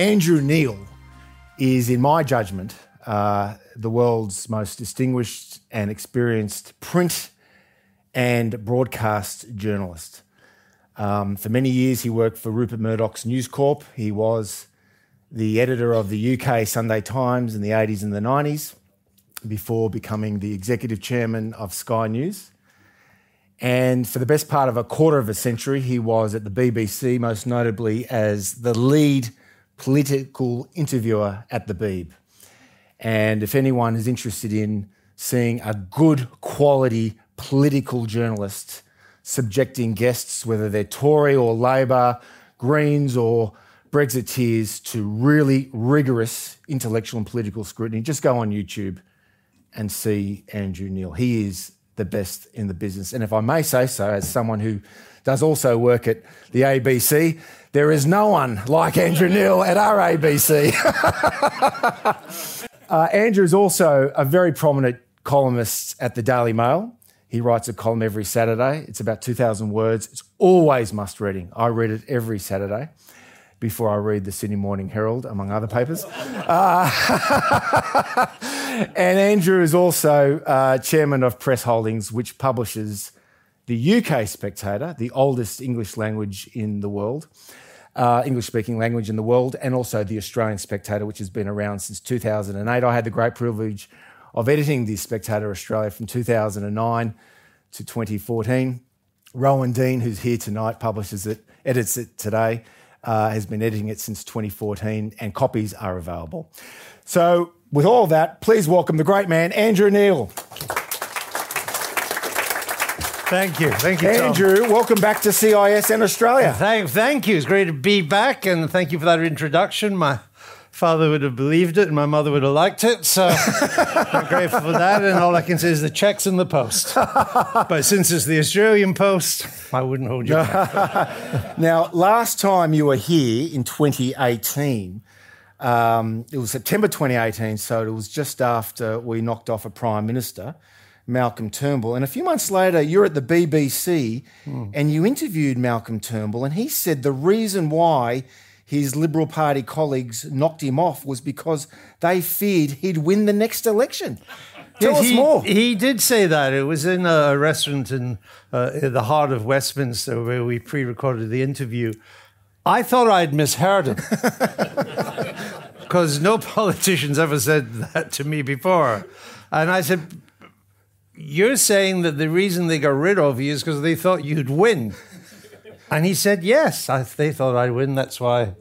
Andrew Neil is, in my judgment, uh, the world's most distinguished and experienced print and broadcast journalist. Um, for many years, he worked for Rupert Murdoch's News Corp. He was the editor of the UK Sunday Times in the 80s and the 90s before becoming the executive chairman of Sky News. And for the best part of a quarter of a century, he was at the BBC, most notably as the lead political interviewer at the Beeb. And if anyone is interested in seeing a good quality political journalist subjecting guests, whether they're Tory or Labor, Greens or Brexiteers, to really rigorous intellectual and political scrutiny, just go on YouTube and see Andrew Neil. He is the best in the business. And if I may say so, as someone who does also work at the ABC, there is no one like Andrew Neil at RABC. Uh, Andrew is also a very prominent columnist at the Daily Mail. He writes a column every Saturday. It's about 2,000 words. It's always must reading. I read it every Saturday before I read the Sydney Morning Herald, among other papers. Uh, and Andrew is also uh, chairman of Press Holdings, which publishes the UK Spectator, the oldest English language in the world, uh, English speaking language in the world, and also the Australian Spectator, which has been around since 2008. I had the great privilege of editing the Spectator Australia from 2009 to 2014. Rowan Dean, who's here tonight, publishes it, edits it today uh, has been editing it since 2014, and copies are available. So, with all that, please welcome the great man, Andrew Neil. Thank you. Thank you, Tom. Andrew. Welcome back to CIS and Australia. Thank, thank you. It's great to be back, and thank you for that introduction. My father would have believed it and my mother would have liked it. So I'm grateful for that. And all I can say is the check's in the post. But since it's the Australian Post, I wouldn't hold you back. now, last time you were here in 2018, um, it was September 2018, so it was just after we knocked off a Prime Minister. Malcolm Turnbull. And a few months later, you're at the BBC mm. and you interviewed Malcolm Turnbull, and he said the reason why his Liberal Party colleagues knocked him off was because they feared he'd win the next election. Tell us he, more. He did say that. It was in a restaurant in, uh, in the heart of Westminster where we pre recorded the interview. I thought I'd misheard him. Because no politician's ever said that to me before. And I said, You're saying that the reason they got rid of you is because they thought you'd win. And he said, Yes, I, they thought I'd win. That's why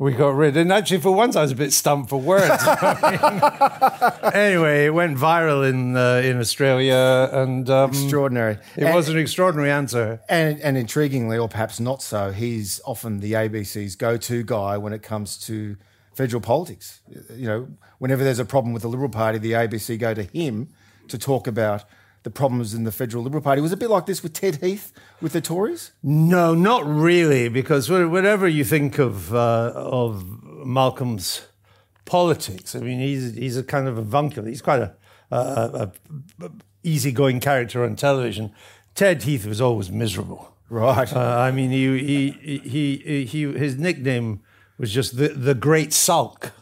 we got rid. And actually, for once, I was a bit stumped for words. anyway, it went viral in uh, in Australia, and um, extraordinary. It and, was an extraordinary answer, and and intriguingly, or perhaps not so, he's often the ABC's go-to guy when it comes to federal politics. You know, whenever there's a problem with the Liberal Party, the ABC go to him to talk about the problems in the federal Liberal Party. Was it a bit like this with Ted Heath with the Tories? No, not really, because whatever you think of uh, of Malcolm's politics, I mean, he's he's a kind of a avuncular. He's quite a, a, a, a easygoing character on television. Ted Heath was always miserable. Right. Uh, I mean, he, he he he his nickname was just the the Great Sulk.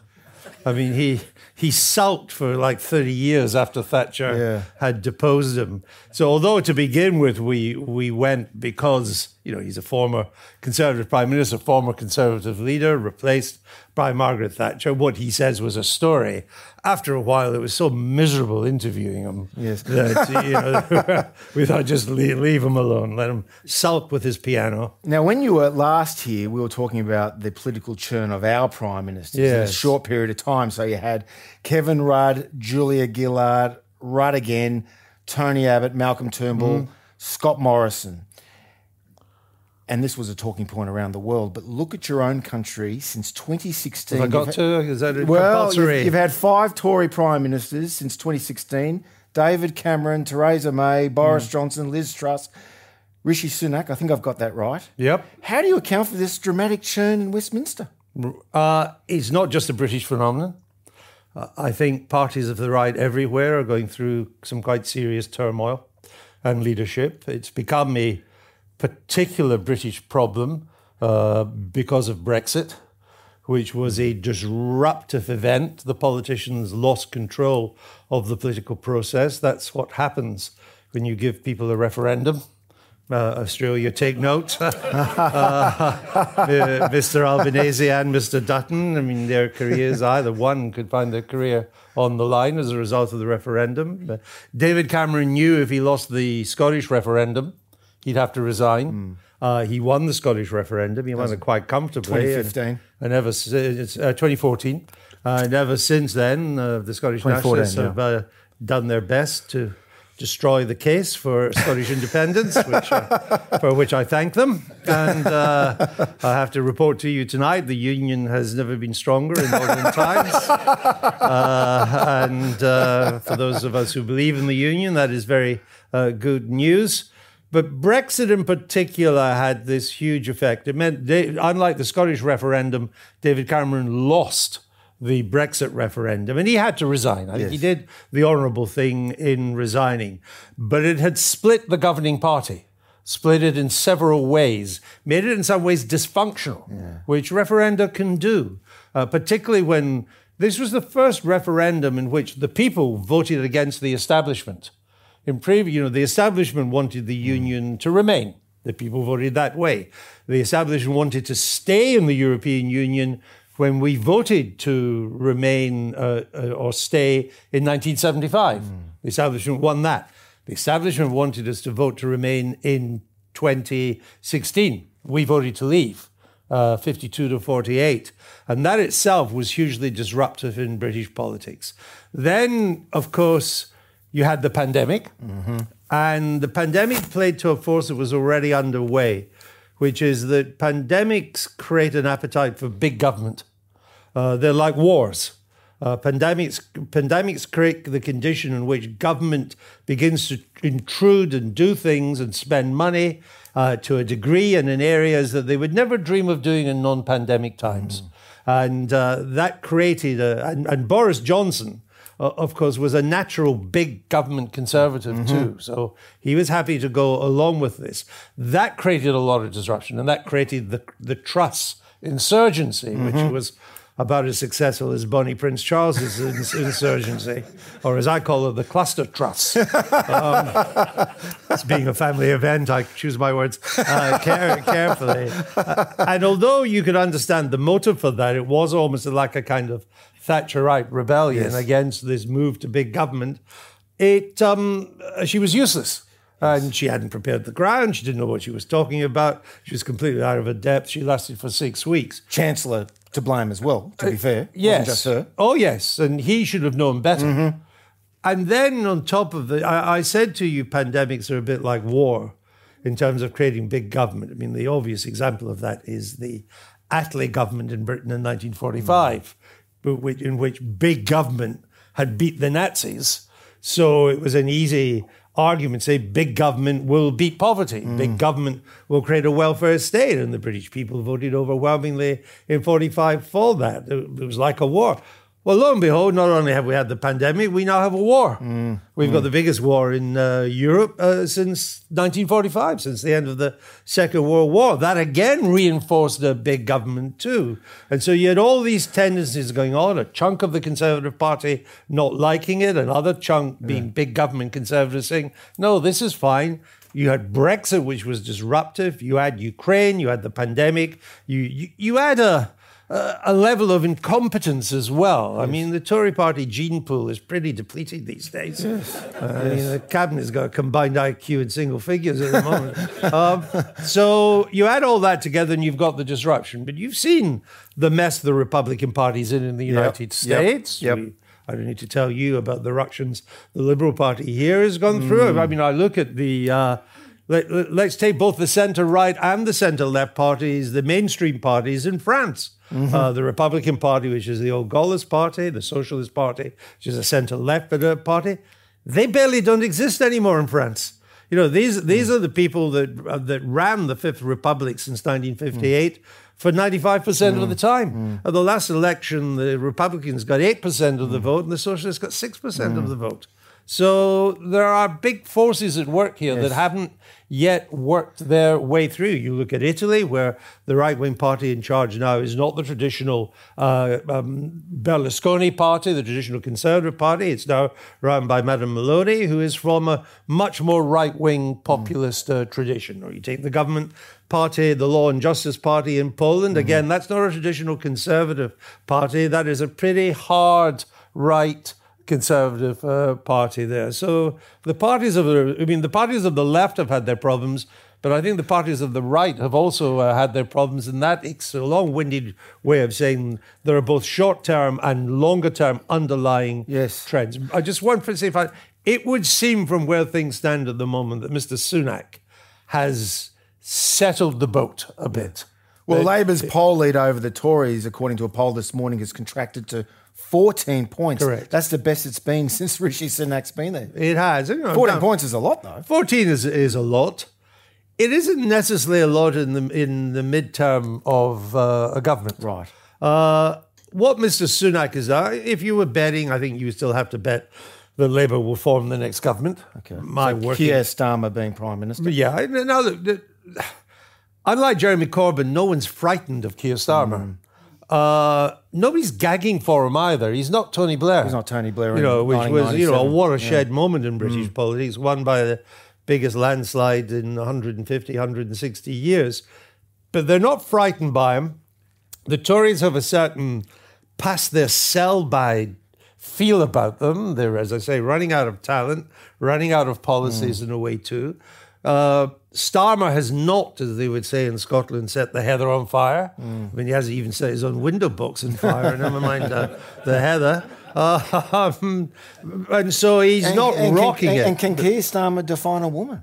I mean, he he sulked for like 30 years after Thatcher yeah. had deposed him. So although to begin with we we went because you know he's a former conservative prime minister, former conservative leader, replaced by Margaret Thatcher. What he says was a story. After a while, it was so miserable interviewing him yes. that you know, we thought just leave, leave, him alone, let him sulk with his piano. Now, when you were last here, we were talking about the political churn of our prime ministers yes. in a short period of time. So you had Kevin Rudd, Julia Gillard, Rudd again, Tony Abbott, Malcolm Turnbull, mm. Scott Morrison and this was a talking point around the world, but look at your own country since 2016. Have I got to? Is that well? You've, you've had five Tory prime ministers since 2016 David Cameron, Theresa May, Boris mm. Johnson, Liz Truss, Rishi Sunak. I think I've got that right. Yep. How do you account for this dramatic churn in Westminster? Uh, it's not just a British phenomenon. Uh, I think parties of the right everywhere are going through some quite serious turmoil and leadership. It's become a particular British problem uh, because of Brexit. which was a disruptive event. The politicians lost control of the political process. That's what happens when you give people a referendum. Uh, Australia, take note. uh, Mr. Albanese and Mr. Dutton, I mean, their careers, either one could find their career on the line as a result of the referendum. Uh, David Cameron knew if he lost the Scottish referendum, he'd have to resign. Mm. Uh, he won the Scottish referendum. He won it quite comfortably. 2015. And, and ever since, uh, 2014. Uh, and ever since then, uh, the Scottish Nationalists yeah. have uh, done their best to destroy the case for Scottish independence, which, uh, for which I thank them. And uh, I have to report to you tonight the union has never been stronger in modern times. Uh, and uh, for those of us who believe in the union, that is very uh, good news. But Brexit in particular had this huge effect. It meant, they, unlike the Scottish referendum, David Cameron lost the Brexit referendum, and he had to resign. I yes. think he did the honourable thing in resigning, but it had split the governing party, split it in several ways, made it in some ways dysfunctional, yeah. which referenda can do, uh, particularly when this was the first referendum in which the people voted against the establishment. In previous, you know, the establishment wanted the union to remain. The people voted that way. The establishment wanted to stay in the European Union when we voted to remain uh, uh, or stay in 1975. Mm. The establishment won that. The establishment wanted us to vote to remain in 2016. We voted to leave. Uh, 52 to 48. And that itself was hugely disruptive in British politics. Then, of course, you had the pandemic, mm-hmm. and the pandemic played to a force that was already underway, which is that pandemics create an appetite for big government. Uh, they're like wars. Uh, pandemics, pandemics create the condition in which government begins to intrude and do things and spend money uh, to a degree and in areas that they would never dream of doing in non-pandemic times. Mm. And uh, that created, a, and, and Boris Johnson, of course, was a natural big government conservative mm-hmm. too. So he was happy to go along with this. That created a lot of disruption, and that created the the Truss insurgency, mm-hmm. which was about as successful as Bonnie Prince Charles's insurgency, or as I call it, the cluster truss. Um, it's being a family event, I choose my words uh, care, carefully. Uh, and although you could understand the motive for that, it was almost like a kind of Thatcherite rebellion yes. against this move to big government. It um, she was useless. And she hadn't prepared the ground. She didn't know what she was talking about. She was completely out of her depth. She lasted for six weeks. Chancellor to blame as well, to be uh, fair. Yes. Oh, yes. And he should have known better. Mm-hmm. And then on top of the, I, I, said to you, pandemics are a bit like war in terms of creating big government. I mean, the obvious example of that is the Attlee government in Britain in 1945, mm-hmm. in which big government had beat the Nazis. So it was an easy argument say big government will beat poverty, mm. big government will create a welfare state, and the British people voted overwhelmingly in 45 for that. It was like a war. Well, lo and behold, not only have we had the pandemic, we now have a war. Mm. We've mm. got the biggest war in uh, Europe uh, since 1945, since the end of the Second World War. That again reinforced the big government, too. And so you had all these tendencies going on a chunk of the Conservative Party not liking it, another chunk being yeah. big government conservatives saying, no, this is fine. You had Brexit, which was disruptive. You had Ukraine. You had the pandemic. You, you, you had a a level of incompetence as well. Yes. I mean, the Tory party gene pool is pretty depleted these days. Yes. Uh, yes. I mean, the cabinet's got a combined IQ in single figures at the moment. um, so you add all that together and you've got the disruption. But you've seen the mess the Republican Party's in in the United yep. States. Yep. yep. I don't need to tell you about the ructions the Liberal Party here has gone through. Mm. I mean, I look at the. Uh, let, us take both the centre right and the centre left parties, the mainstream parties in France. Mm-hmm. Uh, the Republican Party, which is the old Gaullist Party, the Socialist Party, which is a centre left party, they barely don't exist anymore in France. You know, these these mm. are the people that uh, that ran the Fifth Republic since 1958 mm. for 95 percent mm. of the time. Mm. At the last election, the Republicans got eight percent of the mm. vote, and the Socialists got six percent of mm. the vote. So there are big forces at work here Yes. that haven't yet worked their way through. You look at Italy, where the right wing party in charge now is not the traditional uh, um, Berlusconi party, the traditional conservative party. It's now run by Madame Meloni, who is from a much more right wing populist uh, tradition. Or you take the government party, the Law and Justice Party in Poland. Again, that's not a traditional conservative party. That is a pretty hard right conservative uh, party there. So the parties of the, I mean, the parties of the left have had their problems, but I think the parties of the right have also uh, had their problems, and that it's a long-winded way of saying there are both short-term and longer-term underlying Yes. trends. I just want to say, if I, it would seem from where things stand at the moment that Mr. Sunak has settled the boat a bit. Well, Labor's poll lead over the Tories, according to a poll this morning, has contracted to 14 points. Correct. That's the best it's been since Rishi Sunak's been there. it has. You know, 14 down- points is a lot, though. 14 is is a lot. It isn't necessarily a lot in the in the midterm of uh, a government. Right. Uh, what Mr. Sunak is, uh, if you were betting, I think you would still have to bet that Labour will form the next government. Okay. My working. Keir Starmer being Prime Minister. Yeah. Now, look, unlike Jeremy Corbyn, no one's frightened of Keir Starmer. Uh, nobody's gagging for him either. He's not Tony Blair. He's not Tony Blair You know, which was you know a 1997. watershed moment in British politics, won by the biggest landslide in 150, 160 years. But they're not frightened by him. The Tories have a certain past their sell by feel about them. They're, as I say, running out of talent, running out of policies in a way too. Uh, Starmer has not, as they would say in Scotland, set the heather on fire. I mean, he hasn't even set his own window box on fire, never mind uh, the heather. Uh, um, and so he's not and rocking can, it. And, and can Keir Starmer define a woman?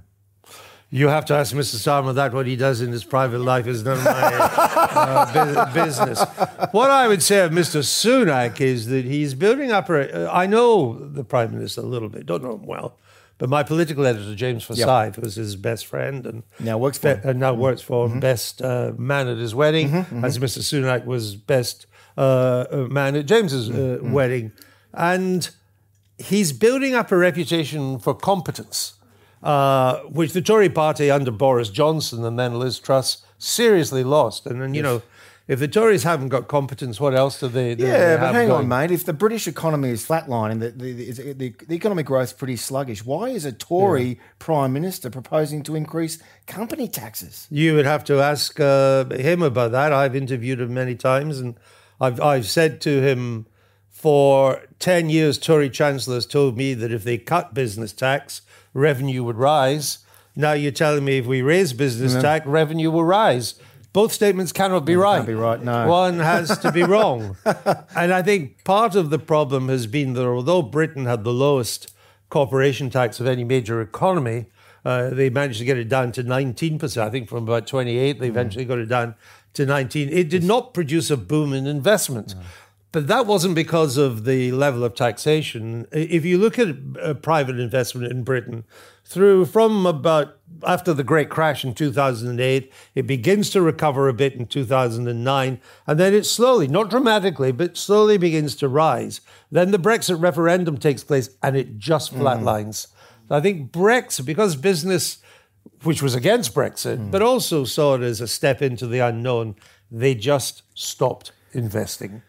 You have to ask Mr. Starmer that. What he does in his private life is none of my uh, bu- business. What I would say of Mr. Sunak is that he's building up. A, I know the Prime Minister a little bit, don't know him well, but my political editor, James Forsyth, was his best friend and Now works for and now works for him, best uh, man at his wedding, as Mr. Sunak was best uh, uh, man at James's uh, wedding. And he's building up a reputation for competence, uh, which the Tory party under Boris Johnson and then Liz Truss seriously lost. And then, you know, if the Tories haven't got competence, what else do they, do they Yeah, but have hang going? on, mate. If the British economy is flatlining, the, the, the, the, the economic growth's pretty sluggish, why is a Tory Prime Minister proposing to increase company taxes? You would have to ask uh, him about that. I've interviewed him many times, and I've I've said to him, for ten years, Tory chancellors told me that if they cut business tax, revenue would rise. Now you're telling me if we raise business tax, revenue will rise. Both statements cannot be right. be right, no. One has to be wrong. and I think part of the problem has been that although Britain had the lowest corporation tax of any major economy, uh, they managed to get it down to 19%. I think from about 28, they eventually got it down to 19. It did not produce a boom in investment. But that wasn't because of the level of taxation. If you look at uh, private investment in Britain, through from about after the great crash in 2008, it begins to recover a bit in 2009, and then it slowly, not dramatically, but slowly begins to rise. Then the Brexit referendum takes place, and it just hmm. flatlines. I think Brexit, because business, which was against Brexit, hmm. but also saw it as a step into the unknown, they just stopped investing.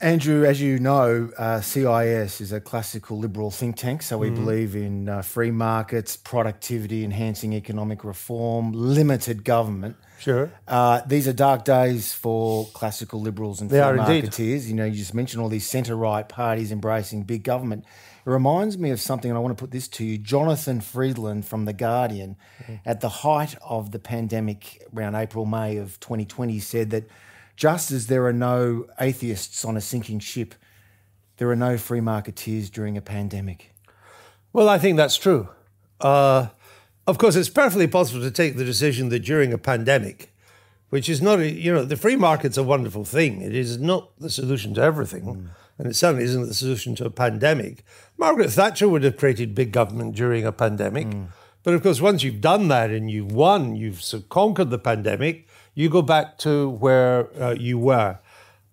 Andrew, as you know, uh, CIS is a classical liberal think tank. So we believe in uh, free markets, productivity, enhancing economic reform, limited government. Sure. Uh, these are dark days for classical liberals and They free are indeed. You know, you just mentioned all these centre right parties embracing big government. It reminds me of something, and I want to put this to you. Jonathan Freedland from The Guardian, at the height of the pandemic around April, May of 2020, said that just as there are no atheists on a sinking ship, there are no free marketeers during a pandemic. Well, I think that's true. Uh, of course, it's perfectly possible to take the decision that during a pandemic, which is not, a, you know, the free market's a wonderful thing. It is not the solution to everything. And it certainly isn't the solution to a pandemic. Margaret Thatcher would have created big government during a pandemic. But of course, once you've done that and you've won, you've conquered the pandemic, you go back to where uh, you were.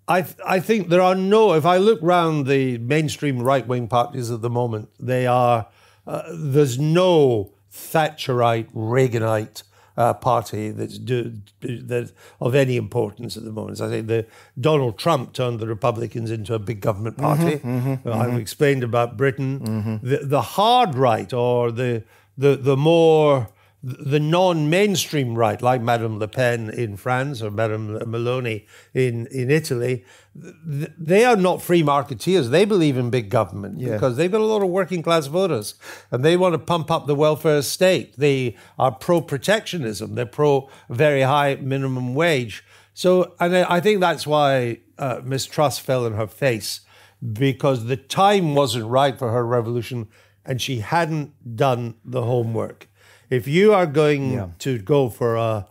I, th- I think there are no, if I look round the mainstream right wing parties at the moment, they are uh, there's no Thatcherite, Reaganite uh, party that's do, that of any importance at the moment. I think the Donald Trump turned the Republicans into a big government party. Mm-hmm, mm-hmm, I've mm-hmm. explained about Britain. Mm-hmm. The, the hard right or the the the more the non-mainstream right, like Madame Le Pen in France or Madame Meloni in, in Italy, they are not free marketeers. They believe in big government yeah. because they've got a lot of working class voters and they want to pump up the welfare state. They are pro protectionism. They're pro very high minimum wage. So, and I think that's why uh, Ms. Truss fell in her face because the time wasn't right for her revolution and she hadn't done the homework. If you are going yeah. to go for a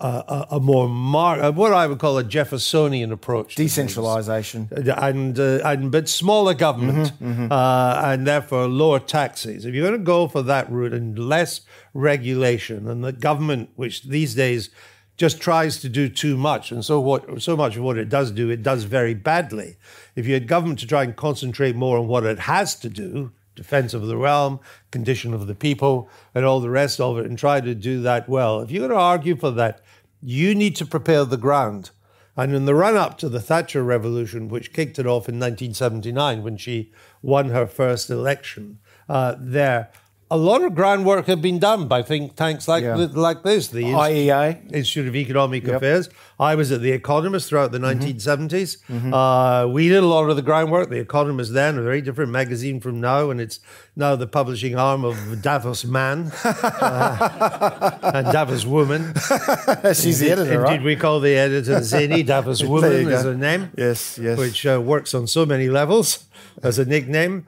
a, a more mar- uh, what I would call a Jeffersonian approach, decentralization, and uh, and but smaller government, mm-hmm, mm-hmm. Uh, and therefore lower taxes. If you're going to go for that route and less regulation, and the government, which these days just tries to do too much, and so what so much of what it does do, it does very badly. If you had government to try and concentrate more on what it has to do, defense of the realm, condition of the people, and all the rest of it, and try to do that well. If you're going to argue for that, you need to prepare the ground. And in the run up to the Thatcher Revolution, which kicked it off in 1979 when she won her first election, uh, there, a lot of groundwork had been done by think tanks like yeah. like this, the IEA, Institute of Economic yep. Affairs. I was at the Economist throughout the mm-hmm. 1970s. Mm-hmm. Uh, we did a lot of the groundwork. The Economist then, a very different magazine from now, and it's now the publishing arm of Davos Man uh, and Davos Woman. She's the editor, Indeed, right? we call the editor Zanny Davos Woman is her name. Yes, yes. Which uh, works on so many levels as a nickname.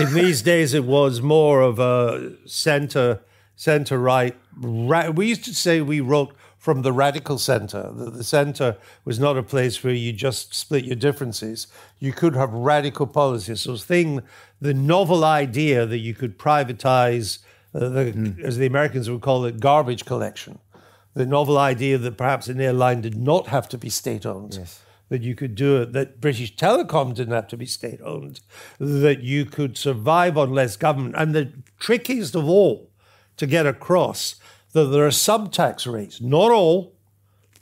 In these days, it was more of a center center right. Ra- we used to say we wrote from the radical center. The, the center was not a place where you just split your differences. You could have radical policies. So, thing, the novel idea that you could privatize, uh, the, mm. as the Americans would call it, garbage collection. The novel idea that perhaps an airline did not have to be state owned. Yes that you could do it, that British Telecom didn't have to be state owned, that you could survive on less government. And the trickiest of all to get across that there are sub tax rates, not all,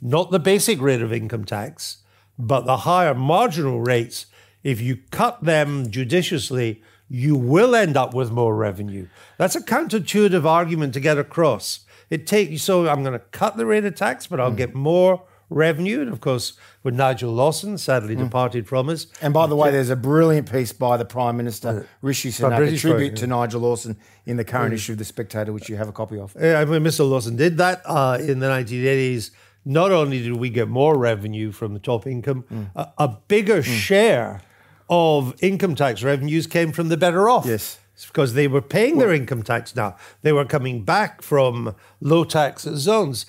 not the basic rate of income tax, but the higher marginal rates. If you cut them judiciously, you will end up with more revenue. That's a counterintuitive argument to get across. It takes so I'm going to cut the rate of tax, but I'll mm. get more revenue. And of course, with Nigel Lawson, sadly mm. departed from us. And by the way, there's a brilliant piece by the Prime Minister, uh, Rishi Sunak, a tribute to Nigel Lawson in the current mm. issue of The Spectator, which you have a copy of. Yeah, I mean, Mr. Lawson did that uh, in the 1980s. Not only did we get more revenue from the top income, mm. a, a, bigger mm. share of income tax revenues came from the better off. Yes. It's because they were paying their income tax now. They were coming back from low tax zones.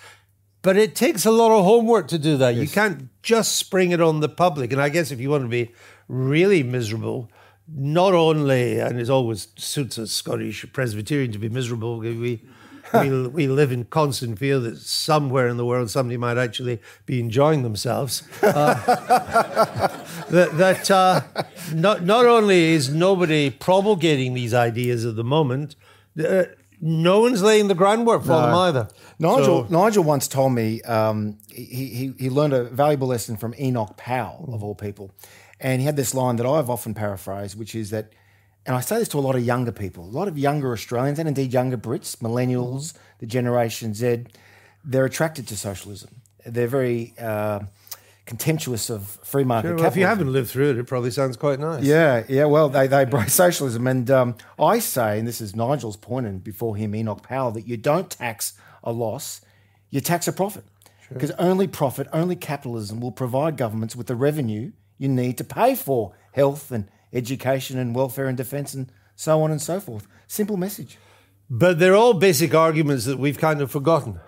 But it takes a lot of homework to do that. Yes. You can't just spring it on the public. And I guess if you want to be really miserable, not only, and it always suits a Scottish Presbyterian to be miserable, we, we, we live in constant fear that somewhere in the world somebody might actually be enjoying themselves. Uh, that that uh, not, not only is nobody promulgating these ideas at the moment, uh, no one's laying the groundwork for no. them either. Nigel so. Nigel once told me um, he, he, he learned a valuable lesson from Enoch Powell of all people, and he had this line that I've often paraphrased, which is that, and I say this to a lot of younger people, a lot of younger Australians, and indeed younger Brits, millennials, mm-hmm. the Generation Z, they're attracted to socialism. They're very uh, contemptuous of free market sure, well, If you haven't lived through it, it probably sounds quite nice. Yeah, yeah. Well, they they embrace socialism, and um, I say, and this is Nigel's point, and before him, Enoch Powell, that you don't tax a loss, you tax a profit, because sure. only profit, only capitalism will provide governments with the revenue you need to pay for health and education and welfare and defence and so on and so forth. Simple message. But they're all basic arguments that we've kind of forgotten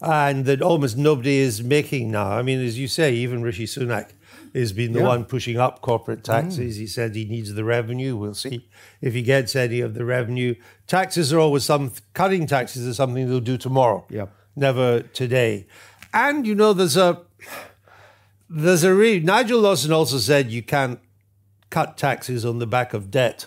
and that almost nobody is making now. I mean, as you say, even Rishi Sunak has been the yeah. one pushing up corporate taxes. Mm. He said he needs the revenue. We'll see if he gets any of the revenue. Taxes are always some cutting taxes is something they'll do tomorrow. Yep. Never today. And you know, there's a there's a re- Nigel Lawson also said you can't cut taxes on the back of debt.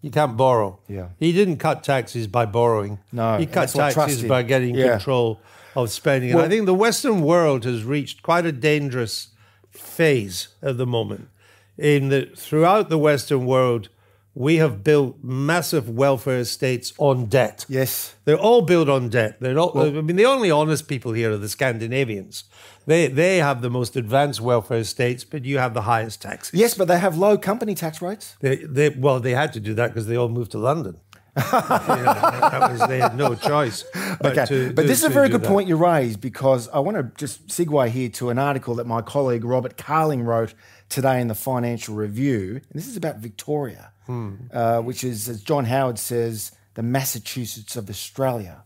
You can't borrow. Yeah. He didn't cut taxes by borrowing. No, He cut that's what Truss taxes by getting Yeah. control of spending. and I think the Western world has reached quite a dangerous phase at the moment. In that throughout the Western world, we have built massive welfare states on debt. Yes. They're all built on debt. They're not. I mean, the only honest people here are the Scandinavians. They they have the most advanced welfare states, but you have the highest taxes. Yes, but they have low company tax rates. They, they well, they had to do that because they all moved to London. You know, that was, they had no choice. But Okay, to- but to- this is a very good that. point you raised because I want to just segue here to an article that my colleague Robert Carling wrote today in the Financial Review. And this is about Victoria, Hmm. uh, which is, as John Howard says, the Massachusetts of Australia.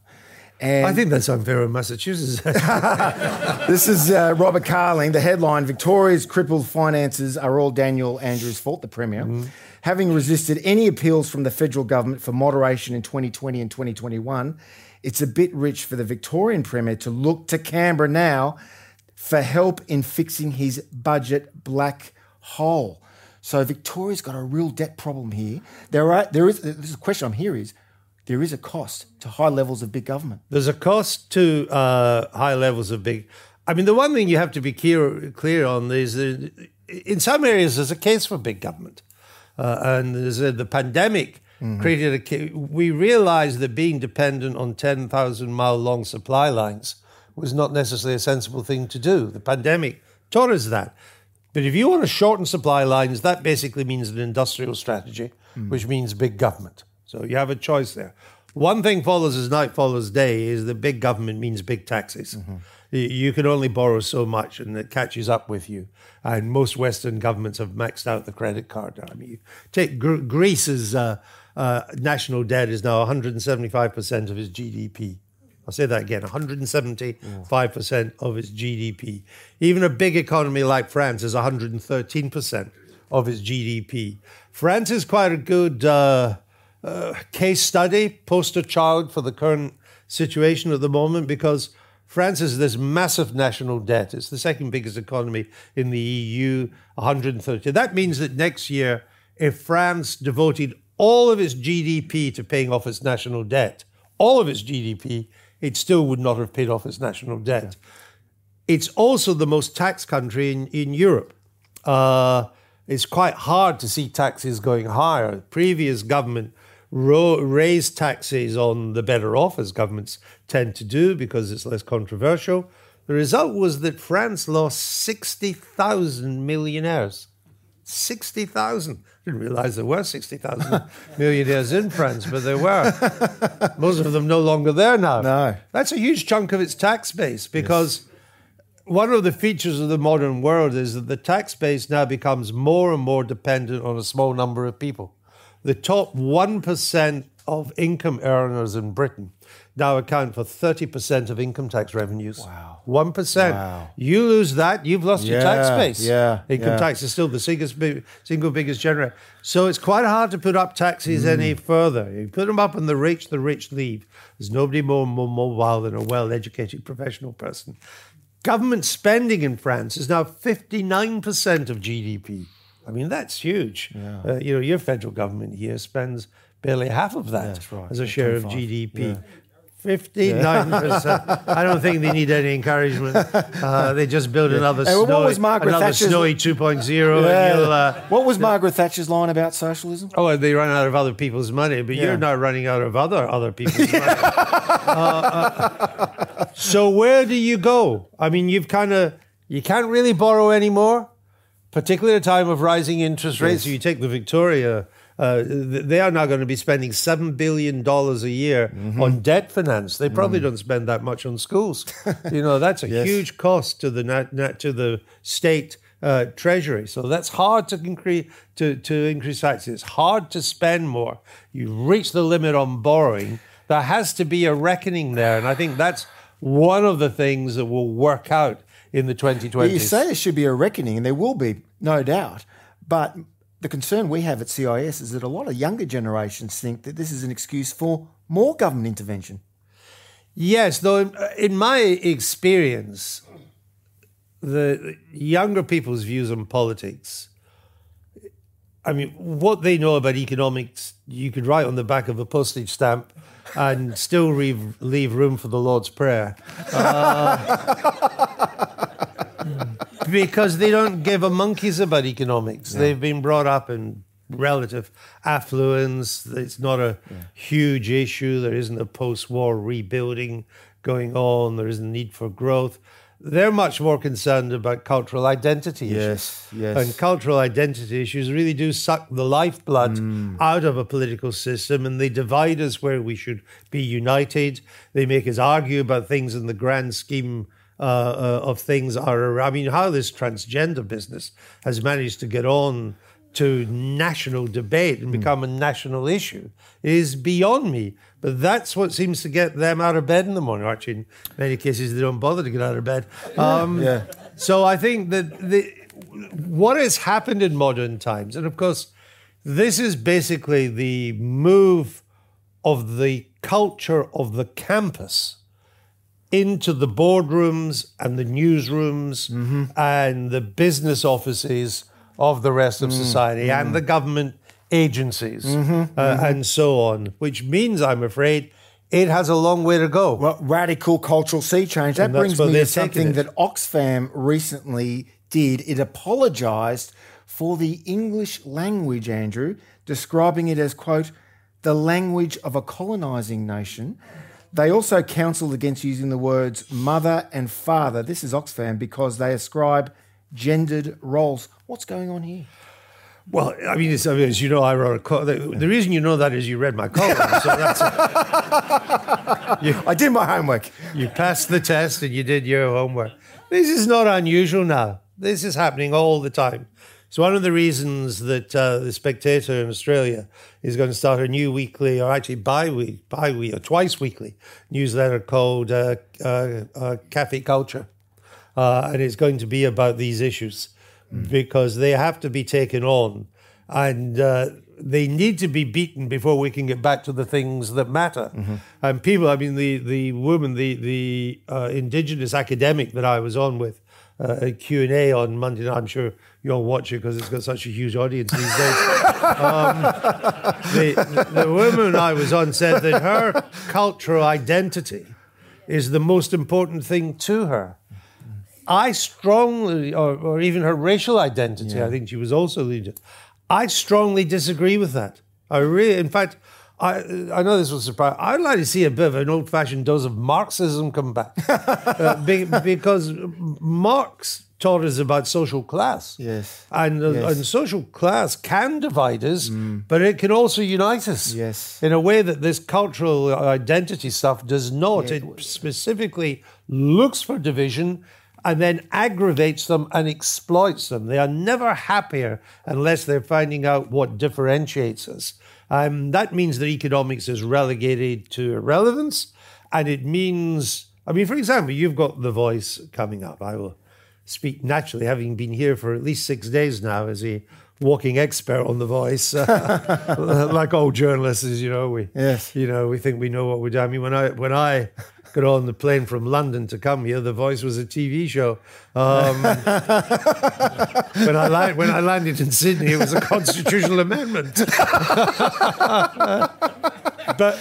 And I think that's unfair in Massachusetts. This is uh, Robert Carling. The headline Victoria's crippled finances are all Daniel Andrews' fault, the Premier. Having resisted any appeals from the federal government for moderation in 2020 and 2021, it's a bit rich for the Victorian Premier to look to Canberra now for help in fixing his budget black hole. So Victoria's got a real debt problem here. There are there is this is a question I'm here is there is a cost to high levels of big government. There's a cost to uh, high levels of big. I mean, the one thing you have to be clear clear on is that in some areas there's a case for big government, uh, and there's a, the pandemic created a. We realized that being dependent on ten thousand mile long supply lines was not necessarily a sensible thing to do. The pandemic taught us that. But if you want to shorten supply lines, that basically means an industrial strategy, which means big government. So you have a choice there. One thing follows as night follows day is that big government means big taxes. Y- You can only borrow so much, and it catches up with you. And most Western governments have maxed out the credit card. I mean, you take Gr- Greece's uh, uh, national debt is now 175% of its GDP. I'll say that again 175% of its GDP. Even a big economy like France is 113% of its GDP. France is quite a good uh, uh, case study, poster child for the current situation at the moment because France has this massive national debt. It's the second biggest economy in the EU, 130. That means that next year, if France devoted all of its GDP to paying off its national debt, all of its GDP, it still would not have paid off its national debt. It's also the most taxed country in, in Europe. Uh, it's quite hard to see taxes going higher. The previous government ro- raised taxes on the better off, as governments tend to do because it's less controversial. The result was that France lost 60,000 millionaires. 60,000. I Didn't realize there were 60,000 millionaires in France, but there were. Most of them no longer there now. No. That's a huge chunk of its tax base because one of the features of the modern world is that the tax base now becomes more and more dependent on a small number of people. The top 1% of income earners in Britain now account for 30% of income tax revenues. Wow. 1%. Wow. You lose that, you've lost your tax base. yeah, Income yeah. tax is still the biggest, single biggest generator. So it's quite hard to put up taxes any mm. further. You put them up and the rich, the rich leave. There's nobody more, more mobile than a well educated professional person. Government spending in France is now 59% of GDP. I mean, that's huge. Uh, you know, your federal government here spends barely half of that that's right. as a share of 25. GDP. 59%. I don't think they need any encouragement. Uh, they just build another, Hey, well, what was Margaret another Thatcher's- snowy 2.0. And uh, what was Margaret Thatcher's line about socialism? Oh, they run out of other people's money, but Yeah. you're not running out of other other people's money. Uh, uh, so where do you go? I mean, you've kind of you can't really borrow anymore, particularly at a time of rising interest rates. So you take the Victoria. Uh, they are now going to be spending seven billion dollars a year on debt finance. They probably don't spend that much on schools. you know, that's a Yes. huge cost to the nat- nat- to the state uh, treasury. So that's hard to increase to, to increase taxes. It's hard to spend more. You reach the limit on borrowing. There has to be a reckoning there, and I think that's one of the things that will work out in the 2020s. You say there should be a reckoning, and there will be, no doubt. But the concern we have at CIS is that a lot of younger generations think that this is an excuse for more government intervention. Yes, though in, in my experience, the younger people's views on politics I mean, what they know about economics, you could write on the back of a postage stamp and still leave, leave room for the Lord's Prayer. Uh, because they don't give a monkey's about economics. Yeah. They've been brought up in relative affluence. It's not a yeah. huge issue. There isn't a post war rebuilding going on. There isn't a need for growth. They're much more concerned about cultural identity yes, issues. Yes. And cultural identity issues really do suck the lifeblood mm. out of a political system and they divide us where we should be united. They make us argue about things in the grand scheme uh, uh, of things are. I mean, how this transgender business has managed to get on to national debate and hmm. become a national issue is beyond me. But that's what seems to get them out of bed in the morning. Actually, in many cases, they don't bother to get out of bed. Um, yeah. So I think that the, what has happened in modern times, and of course, this is basically the move of the culture of the campus into the boardrooms and the newsrooms mm-hmm. and the business offices of the rest of mm. society mm. and the government agencies mm-hmm. Uh, mm-hmm. and so on, which means, I'm afraid, it has a long way to go. Well, radical cultural sea change. That brings me to something that Oxfam recently did. It apologised for the English language, Andrew, describing it as, quote, the language of a colonising nation. They also counselled against using the words mother and father. This is Oxfam because they ascribe gendered roles. What's going on here? Well, I mean, I mean, as you know, I wrote a column. The, the, reason you know that is you read my column. so that's you, I did my homework. You passed the test and you did your homework. This is not unusual now. This is happening all the time. So one of the reasons that uh, the Spectator in Australia is going to start a new weekly, or actually bi-week, bi-week or twice weekly newsletter called uh, uh, uh Cafe Culture, uh, and it's going to be about these issues mm. because they have to be taken on and uh, they need to be beaten before we can get back to the things that matter. Mm-hmm. And people, I mean, the the woman, the the uh, indigenous academic that I was on with uh, a Q and A on Monday night. I'm sure you'll watch it because it's got such a huge audience these days. um, the, the woman I was on said that her cultural identity is the most important thing to her. I strongly, or, or even her racial identity, yeah. I think she was also leading. I strongly disagree with that. I really, in fact, I, I know this will surprise. I'd like to see a bit of an old-fashioned dose of Marxism come back, uh, be, because Marx taught us about social class. Yes, and uh, yes. and social class can divide us, mm. but it can also unite us. Yes, in a way that this cultural identity stuff does not. Yeah. It specifically looks for division and then aggravates them and exploits them. They are never happier unless they're finding out what differentiates us. Um, that means that economics is relegated to irrelevance, and it means, I mean, for example, you've got The Voice coming up. I will speak naturally, having been here for at least six days now as a walking expert on The Voice, like all journalists, you know, we, yes. you know, we think we know what we're doing. I mean, when I when I got on the plane from London to come here. The Voice was a TV show. Um, when I when I landed in Sydney, it was a constitutional amendment. but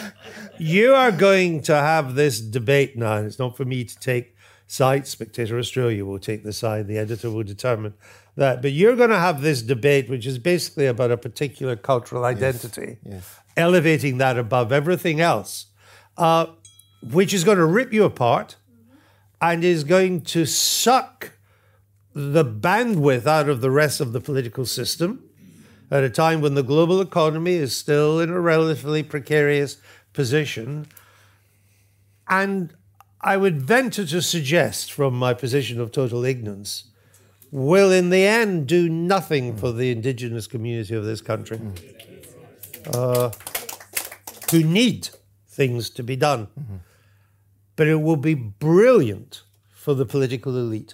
you are going to have this debate now. It's not for me to take sides. Spectator Australia will take the side. The editor will determine that. But you're going to have this debate, which is basically about a particular cultural identity, yes. Yes. elevating that above everything else. Uh, which is going to rip you apart and is going to suck the bandwidth out of the rest of the political system at a time when the global economy is still in a relatively precarious position. And I would venture to suggest, from my position of total ignorance, will in the end do nothing for the indigenous community of this country uh, who need things to be done. Mm-hmm but it will be brilliant for the political elite.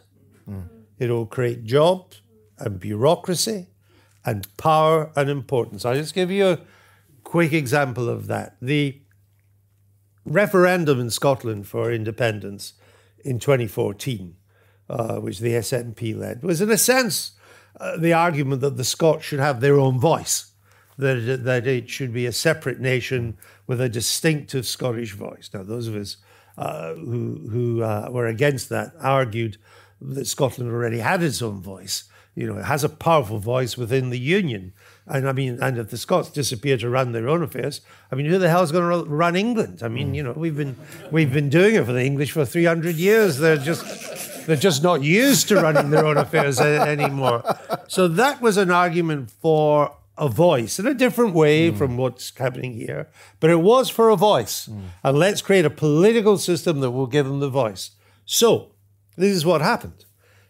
Mm. It will create jobs and bureaucracy and power and importance. I'll just give you a quick example of that. The referendum in Scotland for independence in 2014, uh, which the SNP led, was in a sense uh, the argument that the Scots should have their own voice, that, that it should be a separate nation with a distinctive Scottish voice. Now, those of us uh, who, who uh, were against that argued that Scotland already had its own voice. You know, it has a powerful voice within the Union. And I mean, and if the Scots disappear to run their own affairs, I mean, who the hell is going to run England? I mean, you know, we've been we've been doing it for the English for three hundred years. They're just they're just not used to running their own affairs anymore. So that was an argument for a voice in a different way mm. from what's happening here, but it was for a voice. Mm. And let's create a political system that will give them the voice. So this is what happened.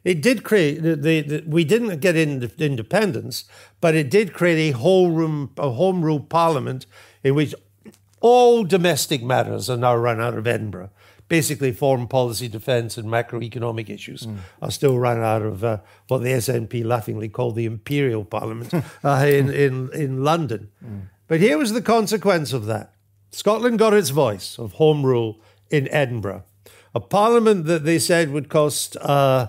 It did create the, the, we didn't get in independence, but it did create a whole room a home rule parliament in which all domestic matters are now run out of Edinburgh basically foreign policy, defence, and macroeconomic issues mm. are still run out of uh, what the SNP laughingly call the Imperial Parliament uh, in, in, in London. Mm. But here was the consequence of that Scotland got its voice of Home Rule in Edinburgh, a parliament that they said would cost. Uh,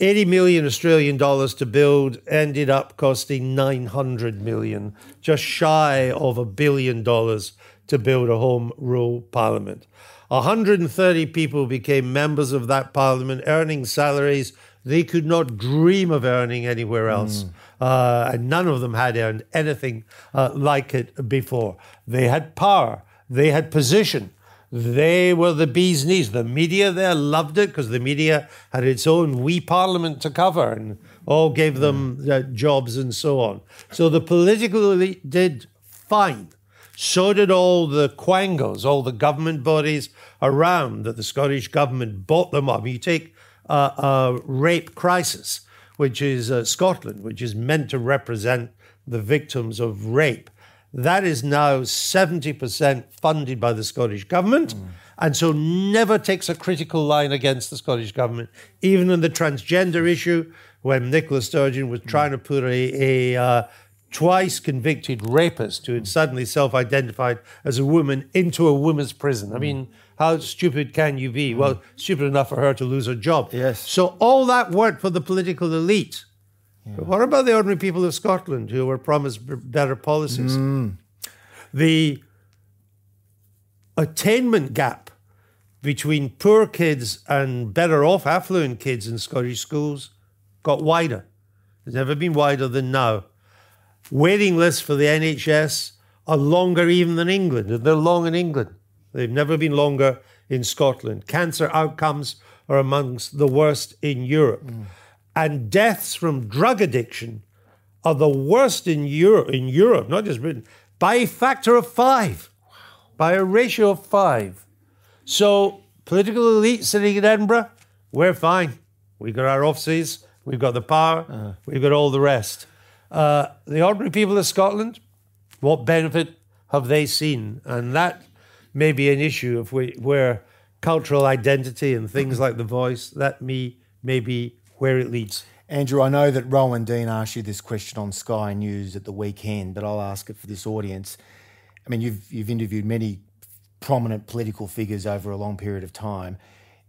80 million Australian dollars to build ended up costing 900 million, just shy of a billion dollars to build a home rule parliament. 130 people became members of that parliament, earning salaries they could not dream of earning anywhere else. Mm. Uh, and none of them had earned anything uh, like it before. They had power, they had position. They were the bee's knees. The media there loved it because the media had its own wee parliament to cover and all gave them uh, jobs and so on. So the political elite did fine. So did all the quangos, all the government bodies around that the Scottish government bought them up. You take uh, a rape crisis, which is uh, Scotland, which is meant to represent the victims of rape. That is now 70% funded by the Scottish government. Mm. And so never takes a critical line against the Scottish government, even on the transgender issue, when Nicola Sturgeon was trying to put a, a uh, twice convicted rapist who had suddenly self identified as a woman into a women's prison. I mean, how stupid can you be? Well, stupid enough for her to lose her job. Yes. So all that worked for the political elite. Yeah. But what about the ordinary people of Scotland who were promised better policies? Mm. The attainment gap between poor kids and better off affluent kids in Scottish schools got wider. It's never been wider than now. Waiting lists for the NHS are longer even than England, and they're long in England. They've never been longer in Scotland. Cancer outcomes are amongst the worst in Europe. Mm. And deaths from drug addiction are the worst in Europe, in Europe, not just Britain, by a factor of five, by a ratio of five. So, political elite sitting in Edinburgh, we're fine. We've got our offices, we've got the power, uh-huh. we've got all the rest. Uh, the ordinary people of Scotland, what benefit have they seen? And that may be an issue of where cultural identity and things like the voice, that me may be where it leads. Andrew, I know that Rowan Dean asked you this question on Sky News at the weekend, but I'll ask it for this audience. I mean, you've, you've interviewed many prominent political figures over a long period of time.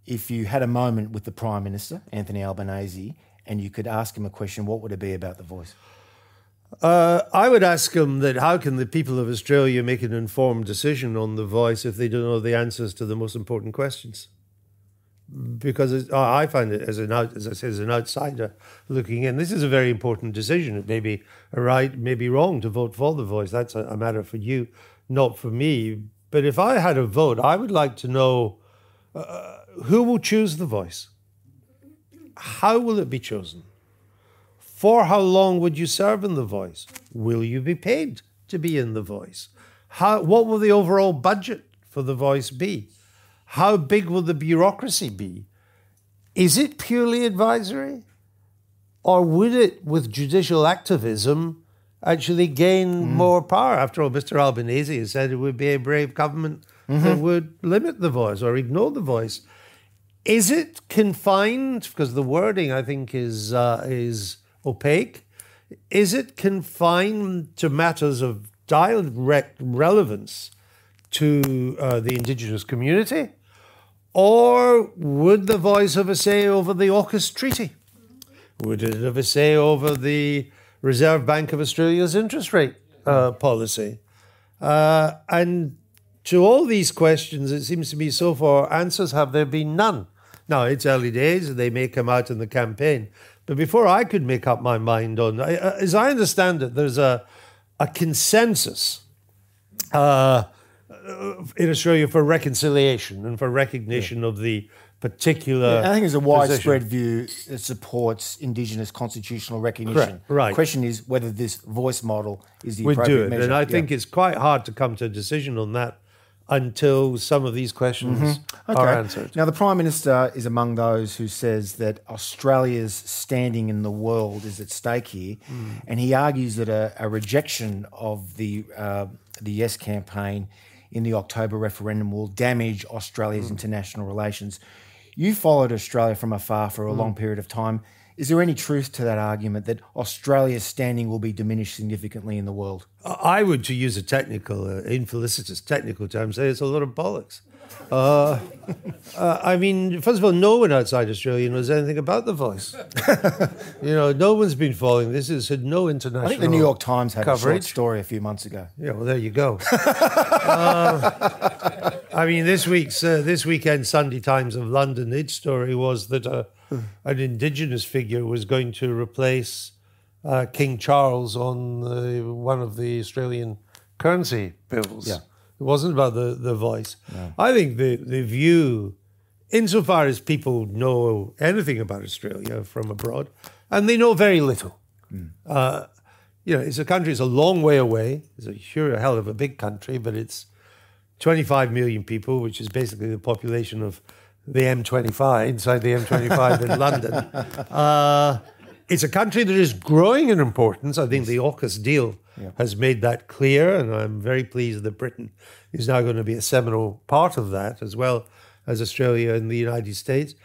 If you had a moment with the Prime Minister, Anthony Albanese, and you could ask him a question, what would it be about the voice? Uh, I would ask him that how can the people of Australia make an informed decision on the voice if they don't know the answers to the most important questions? Because I find it as an out, as I say, as an outsider looking in, this is a very important decision. It may be right, may be wrong to vote for the voice. That's a, a matter for you, not for me. But if I had a vote, I would like to know uh, who will choose the voice. How will it be chosen? For how long would you serve in The Voice? Will you be paid to be in The Voice? How, what will the overall budget for The Voice be? How big will the bureaucracy be? Is it purely advisory? Or would it, with judicial activism, actually gain mm. more power? After all, Mr. Albanese has said it would be a brave government mm-hmm. that would limit the voice or ignore the voice. Is it confined? Because the wording, I think, is uh, is opaque? Is it confined to matters of direct relevance to uh, the indigenous community? Or would the voice have a say over the AUKUS treaty? Would it have a say over the Reserve Bank of Australia's interest rate uh, policy? Uh, and to all these questions, it seems to me so far answers have there been none. Now, it's early days, and they may come out in the campaign. But before I could make up my mind on, as I understand it, there's a, a consensus uh, in Australia for reconciliation and for recognition yeah. of the particular. Yeah, I think there's a widespread position. view that supports Indigenous constitutional recognition. Correct. Right. The question is whether this voice model is the We'd appropriate do it, measure. And I think it's quite hard to come to a decision on that until some of these questions mm-hmm. okay. are answered. Now, the Prime Minister is among those who says that Australia's standing in the world is at stake here, mm. and he argues that a, a rejection of the uh, the Yes campaign in the October referendum will damage Australia's mm. international relations. You followed Australia from afar for a mm. long period of time. Is there any truth to that argument that Australia's standing will be diminished significantly in the world? I would, to use a technical, uh, infelicitous technical term, say it's a lot of bollocks. Uh, uh, I mean, first of all, no one outside Australia knows anything about the voice. you know, no one's been following this. It's had no international. I think the New York Times had coverage. a short story a few months ago. Yeah, well, there you go. uh, I mean, this week's uh, this weekend Sunday Times of London, its story was that uh, an indigenous figure was going to replace uh, King Charles on one of the Australian currency bills. Yeah. It wasn't about the, the voice. No. I think the, the view, insofar as people know anything about Australia from abroad, and they know very little. Mm. Uh, you know, it's a country, it's a long way away. It's a sure hell of a big country, but it's 25 million people, which is basically the population of the M25, inside the M25 in London. Uh, it's a country that is growing in importance. I think the AUKUS deal yeah. has made that clear, and I'm very pleased that Britain is now going to be a seminal part of that, as well as Australia and the United States.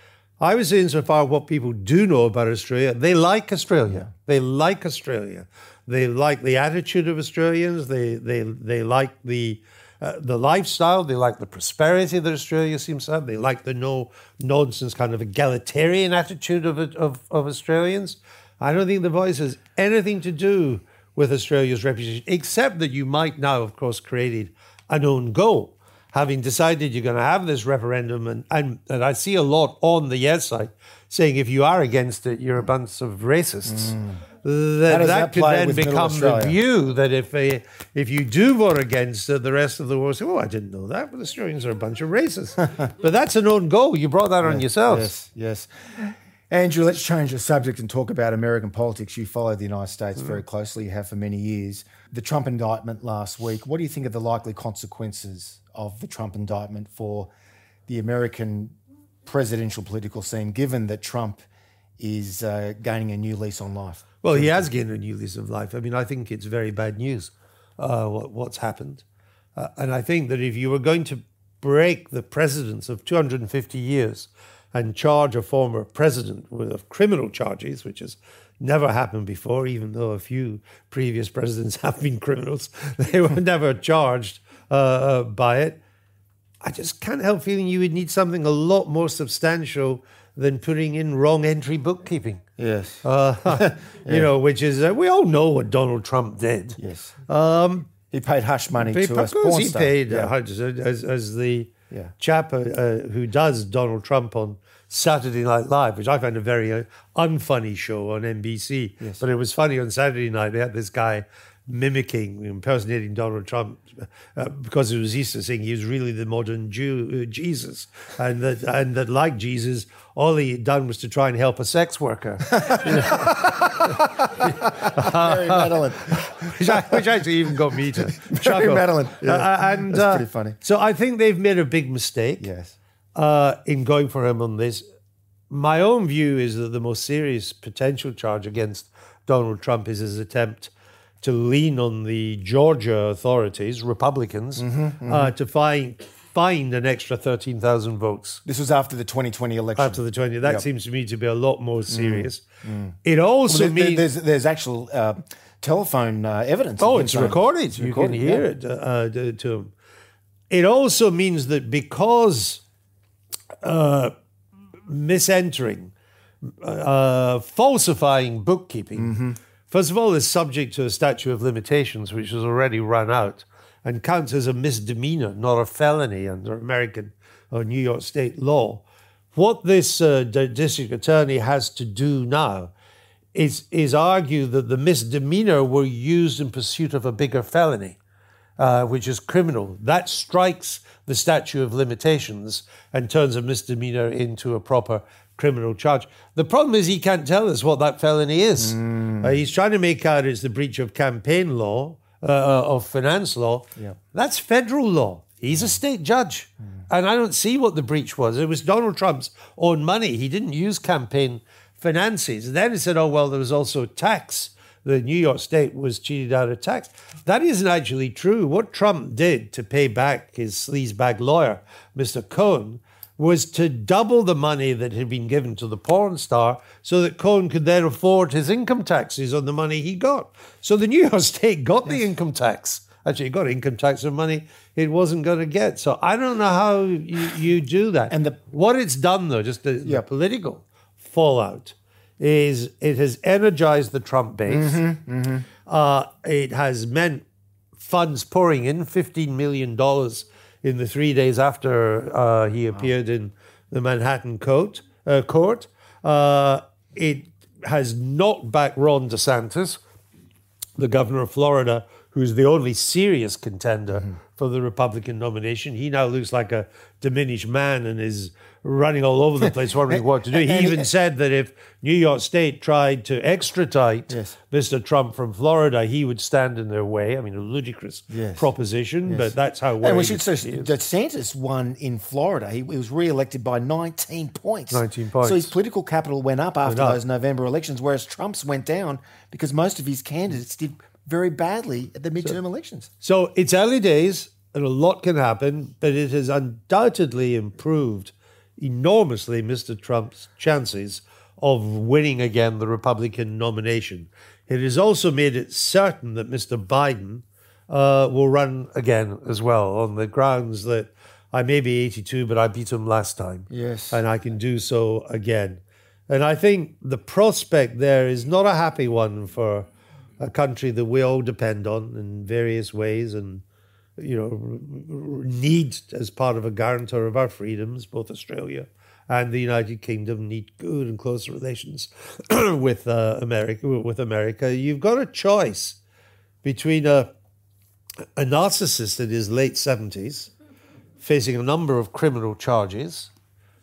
I would say, insofar what people do know about Australia, they like Australia. They like Australia. They like the attitude of Australians. They they they like the uh, the lifestyle. They like the prosperity that Australia seems to have. They like the no nonsense kind of egalitarian attitude of of, of Australians. I don't think the voice has anything to do with Australia's reputation, except that you might now, of course, created an own goal. Having decided you're going to have this referendum, and, and, and I see a lot on the yes side saying if you are against it, you're a bunch of racists. Mm. That, that, could then become the view that if a, if you do vote against it, the rest of the world say, "Oh, I didn't know that." But Australians are a bunch of racists. but that's an own goal. You brought that on yourselves. Yes, yes. Andrew, let's change the subject and talk about American politics. You follow the United States mm. very closely, you have for many years. The Trump indictment last week, what do you think of the likely consequences of the Trump indictment for the American presidential political scene, given that Trump is uh, gaining a new lease on life? Well, he has gained a new lease of life. I mean, I think it's very bad news uh, what, what's happened. Uh, and I think that if you were going to break the precedence of 250 years, and charge a former president with criminal charges, which has never happened before, even though a few previous presidents have been criminals. They were never charged uh, uh, by it. I just can't help feeling you would need something a lot more substantial than putting in wrong entry bookkeeping. Yes. Uh, yeah. You know, which is, uh, we all know what Donald Trump did. Yes. Um, he paid hush money to a porn he star. paid uh, as, as the yeah. chap uh, uh, who does Donald Trump on Saturday Night Live, which I found a very uh, unfunny show on NBC. Yes. But it was funny on Saturday night. They had this guy mimicking, impersonating Donald Trump uh, because it was Easter, saying he was really the modern Jew, uh, Jesus, and that and that like Jesus, all he had done was to try and help a sex worker. Very meddling. which, which, actually even got me to Very chuckle. meddling. Yeah. Uh, and That's pretty funny. So I think they've made a big mistake. Yes. Uh, in going for him on this. My own view is that the most serious potential charge against Donald Trump is his attempt to lean on the Georgia authorities, Republicans, mm-hmm, mm-hmm. Uh, to find find an extra 13,000 votes. This was after the 2020 election. After the 20, that yep. seems to me to be a lot more serious. Mm, mm. It also well, there, means there's there's actual uh, telephone uh, evidence. Oh, it's recorded. It's you can hear yeah. it uh, to, to him. It also means that because uh, misentering uh, falsifying bookkeeping, first of all, is subject to a statute of limitations, which has already run out and counts as a misdemeanor, not a felony under American or New York state law. What this uh, district attorney has to do now is, is argue that the misdemeanor were used in pursuit of a bigger felony, uh, which is criminal. That strikes the statute of limitations and turns a misdemeanor into a proper criminal charge. The problem is he can't tell us what that felony is. Uh, he's trying to make out it's the breach of campaign law, uh, uh, of finance law. Yeah. That's federal law. He's a state judge. And I don't see what the breach was. It was Donald Trump's own money. He didn't use campaign finances. And then he said, oh, well, there was also tax. The New York state was cheated out of tax. That isn't actually true. What Trump did to pay back his sleazebag lawyer, Mr. Cohen, was to double the money that had been given to the porn star so that Cohen could then afford his income taxes on the money he got. So the New York state got the income tax. Actually, it got income tax on money it wasn't going to get. So I don't know how you, you do that. And the- what it's done, though, just the, the political fallout, is it has energized the Trump base. Uh, it has meant funds pouring in, $15 million in the three days after uh, he appeared in the Manhattan court. Uh, court. Uh, it has knocked back Ron DeSantis, the governor of Florida, who's the only serious contender for the Republican nomination. He now looks like a diminished man and is running all over the place wondering what to do. He even said that if New York State tried to extradite Yes. Mr. Trump from Florida, he would stand in their way. I mean, a ludicrous Yes. proposition, but that's how And we should say. DeSantis won in Florida. He, he was re-elected by 19 points. 19 points. So his political capital went up after up. those November elections, whereas Trump's went down because most of his candidates did very badly at the midterm elections. So it's early days and a lot can happen, but it has undoubtedly improved enormously Mr. Trump's chances of winning again the Republican nomination. It has also made it certain that Mr. Biden uh, will run again as well on the grounds that I may be 82, but I beat him last time. Yes. And I can do so again. And I think the prospect there is not a happy one for a country that we all depend on in various ways and you know need as part of a guarantor of our freedoms both australia and the united kingdom need good and close relations with uh, america with america. You've got a choice between a a narcissist in his late 70s facing a number of criminal charges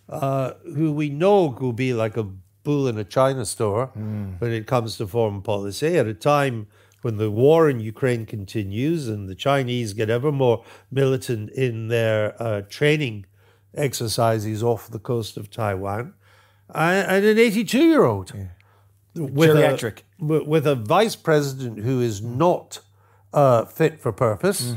uh, who we know will be like a bull in a china store when it comes to foreign policy. At a time when the war in Ukraine continues and the Chinese get ever more militant in their uh, training exercises off the coast of Taiwan, and, an 82 year old with Geriatric. a, with a vice president who is not uh, fit for purpose.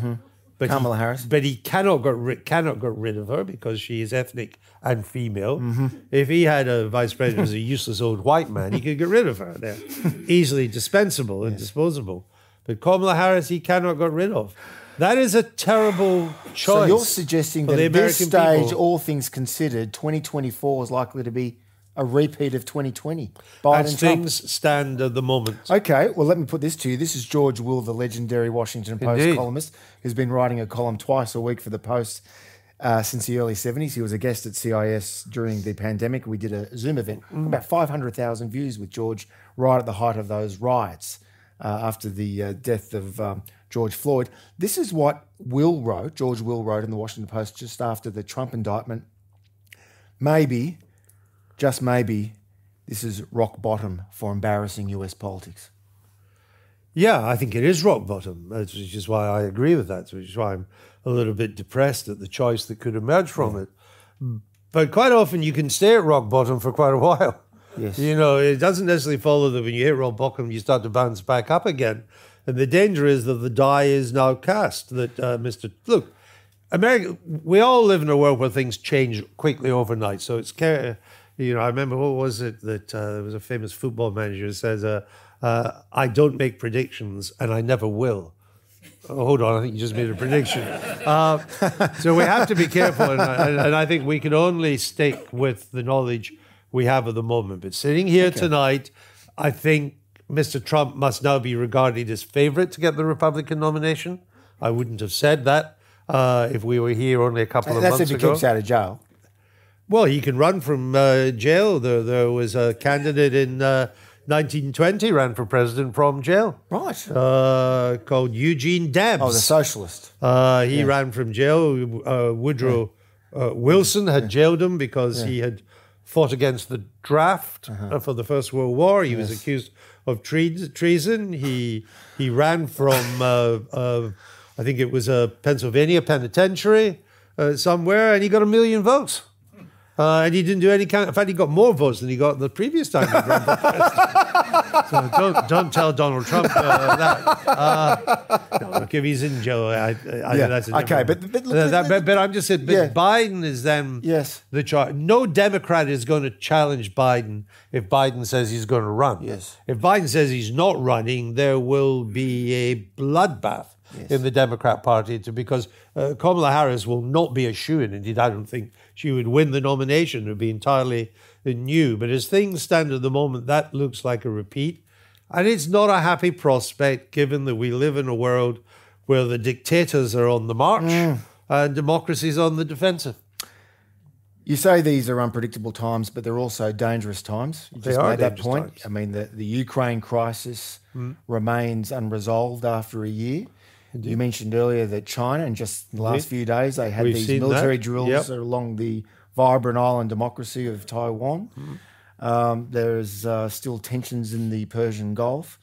But Kamala he, Harris. But he cannot get rid, cannot get rid of her because she is ethnic and female. Mm-hmm. If he had a vice president as a useless old white man, he could get rid of her. They're easily dispensable and disposable. But Kamala Harris, he cannot get rid of. That is a terrible choice. So you're suggesting that at this stage, people. all things considered, 2024 is likely to be a repeat of 2020. Biden as Trump. things stand at the moment. Okay, well, let me put this to you. This is George Will, the legendary Washington Post Indeed. columnist, who's been writing a column twice a week for the Post uh, since the early 70s. He was a guest at CIS during the pandemic. We did a Zoom event, about 500,000 views with George right at the height of those riots uh, after the uh, death of um, George Floyd. This is what Will wrote, George Will wrote in the Washington Post just after the Trump indictment. Maybe, just maybe, this is rock bottom for embarrassing US politics. Yeah, I think it is rock bottom, which is why I agree with that, which is why I'm a little bit depressed at the choice that could emerge from it. But quite often you can stay at rock bottom for quite a while. Yes. You know, it doesn't necessarily follow that when you hit rock bottom, you start to bounce back up again. And the danger is that the die is now cast. That uh, Mr. Look, America, we all live in a world where things change quickly overnight. So it's, you know, I remember what was it that uh, there was a famous football manager who says, uh, uh, "I don't make predictions, and I never will." Oh, hold on, I think you just made a prediction. Uh, so we have to be careful, and I, and I think we can only stick with the knowledge we have at the moment. But sitting here tonight, I think Mr. Trump must now be regarded as favorite to get the Republican nomination. I wouldn't have said that uh, if we were here only a couple of That's months if he ago. keeps out of jail. Well, he can run from uh, jail. There, there was a candidate in uh, 1920 ran for president from jail Right. uh, called Eugene Debs. oh, the socialist. Uh, he ran from jail. Uh, Woodrow uh, Wilson had jailed him because he had fought against the draft Uh-huh. uh for the First World War. He was accused of tre- treason. He he ran from I think it was a Pennsylvania penitentiary uh, somewhere, and he got a million votes. Uh, and he didn't do any kind. In fact, he got more votes than he got the previous time he ran for president. so don't don't tell Donald Trump uh, that. Uh, no, look, if he's in jail, I, I, Yeah, that's a okay, but- but- Uh, that- but, but I'm just saying. But Yeah. Biden is then Yes. the char- No Democrat is going to challenge Biden if Biden says he's going to run. Yes. If Biden says he's not running, there will be a bloodbath in the Democrat Party to, because uh, Kamala Harris will not be a shoe in. Indeed, I don't think she would win the nomination. It would be entirely new. But as things stand at the moment, that looks like a repeat. And it's not a happy prospect given that we live in a world where the dictators are on the march mm. and democracy's on the defensive. You say these are unpredictable times, but they're also dangerous times. You just They are made that point. times. I mean, the, the Ukraine crisis mm. remains unresolved after a year. You mentioned earlier that China, in just the last few days, they had We've these military that. drills Yep. along the vibrant island democracy of Taiwan. Mm-hmm. Um, there's uh, still tensions in the Persian Gulf.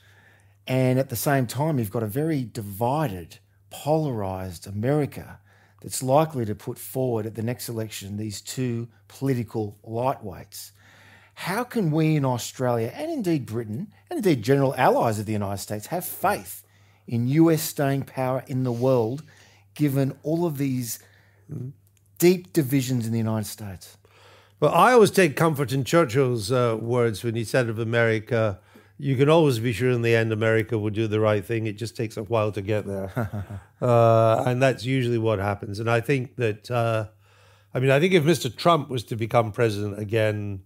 And at the same time, you've got a very divided, polarized America that's likely to put forward at the next election these two political lightweights. How can we in Australia and indeed Britain and indeed general allies of the United States have faith in US staying power in the world given all of these deep divisions in the United States? Well, I always take comfort in Churchill's uh, words when he said of America, you can always be sure in the end America will do the right thing. It just takes a while to get there. uh, and that's usually what happens. And I think that, uh, I mean, I think if Mr. Trump was to become president again,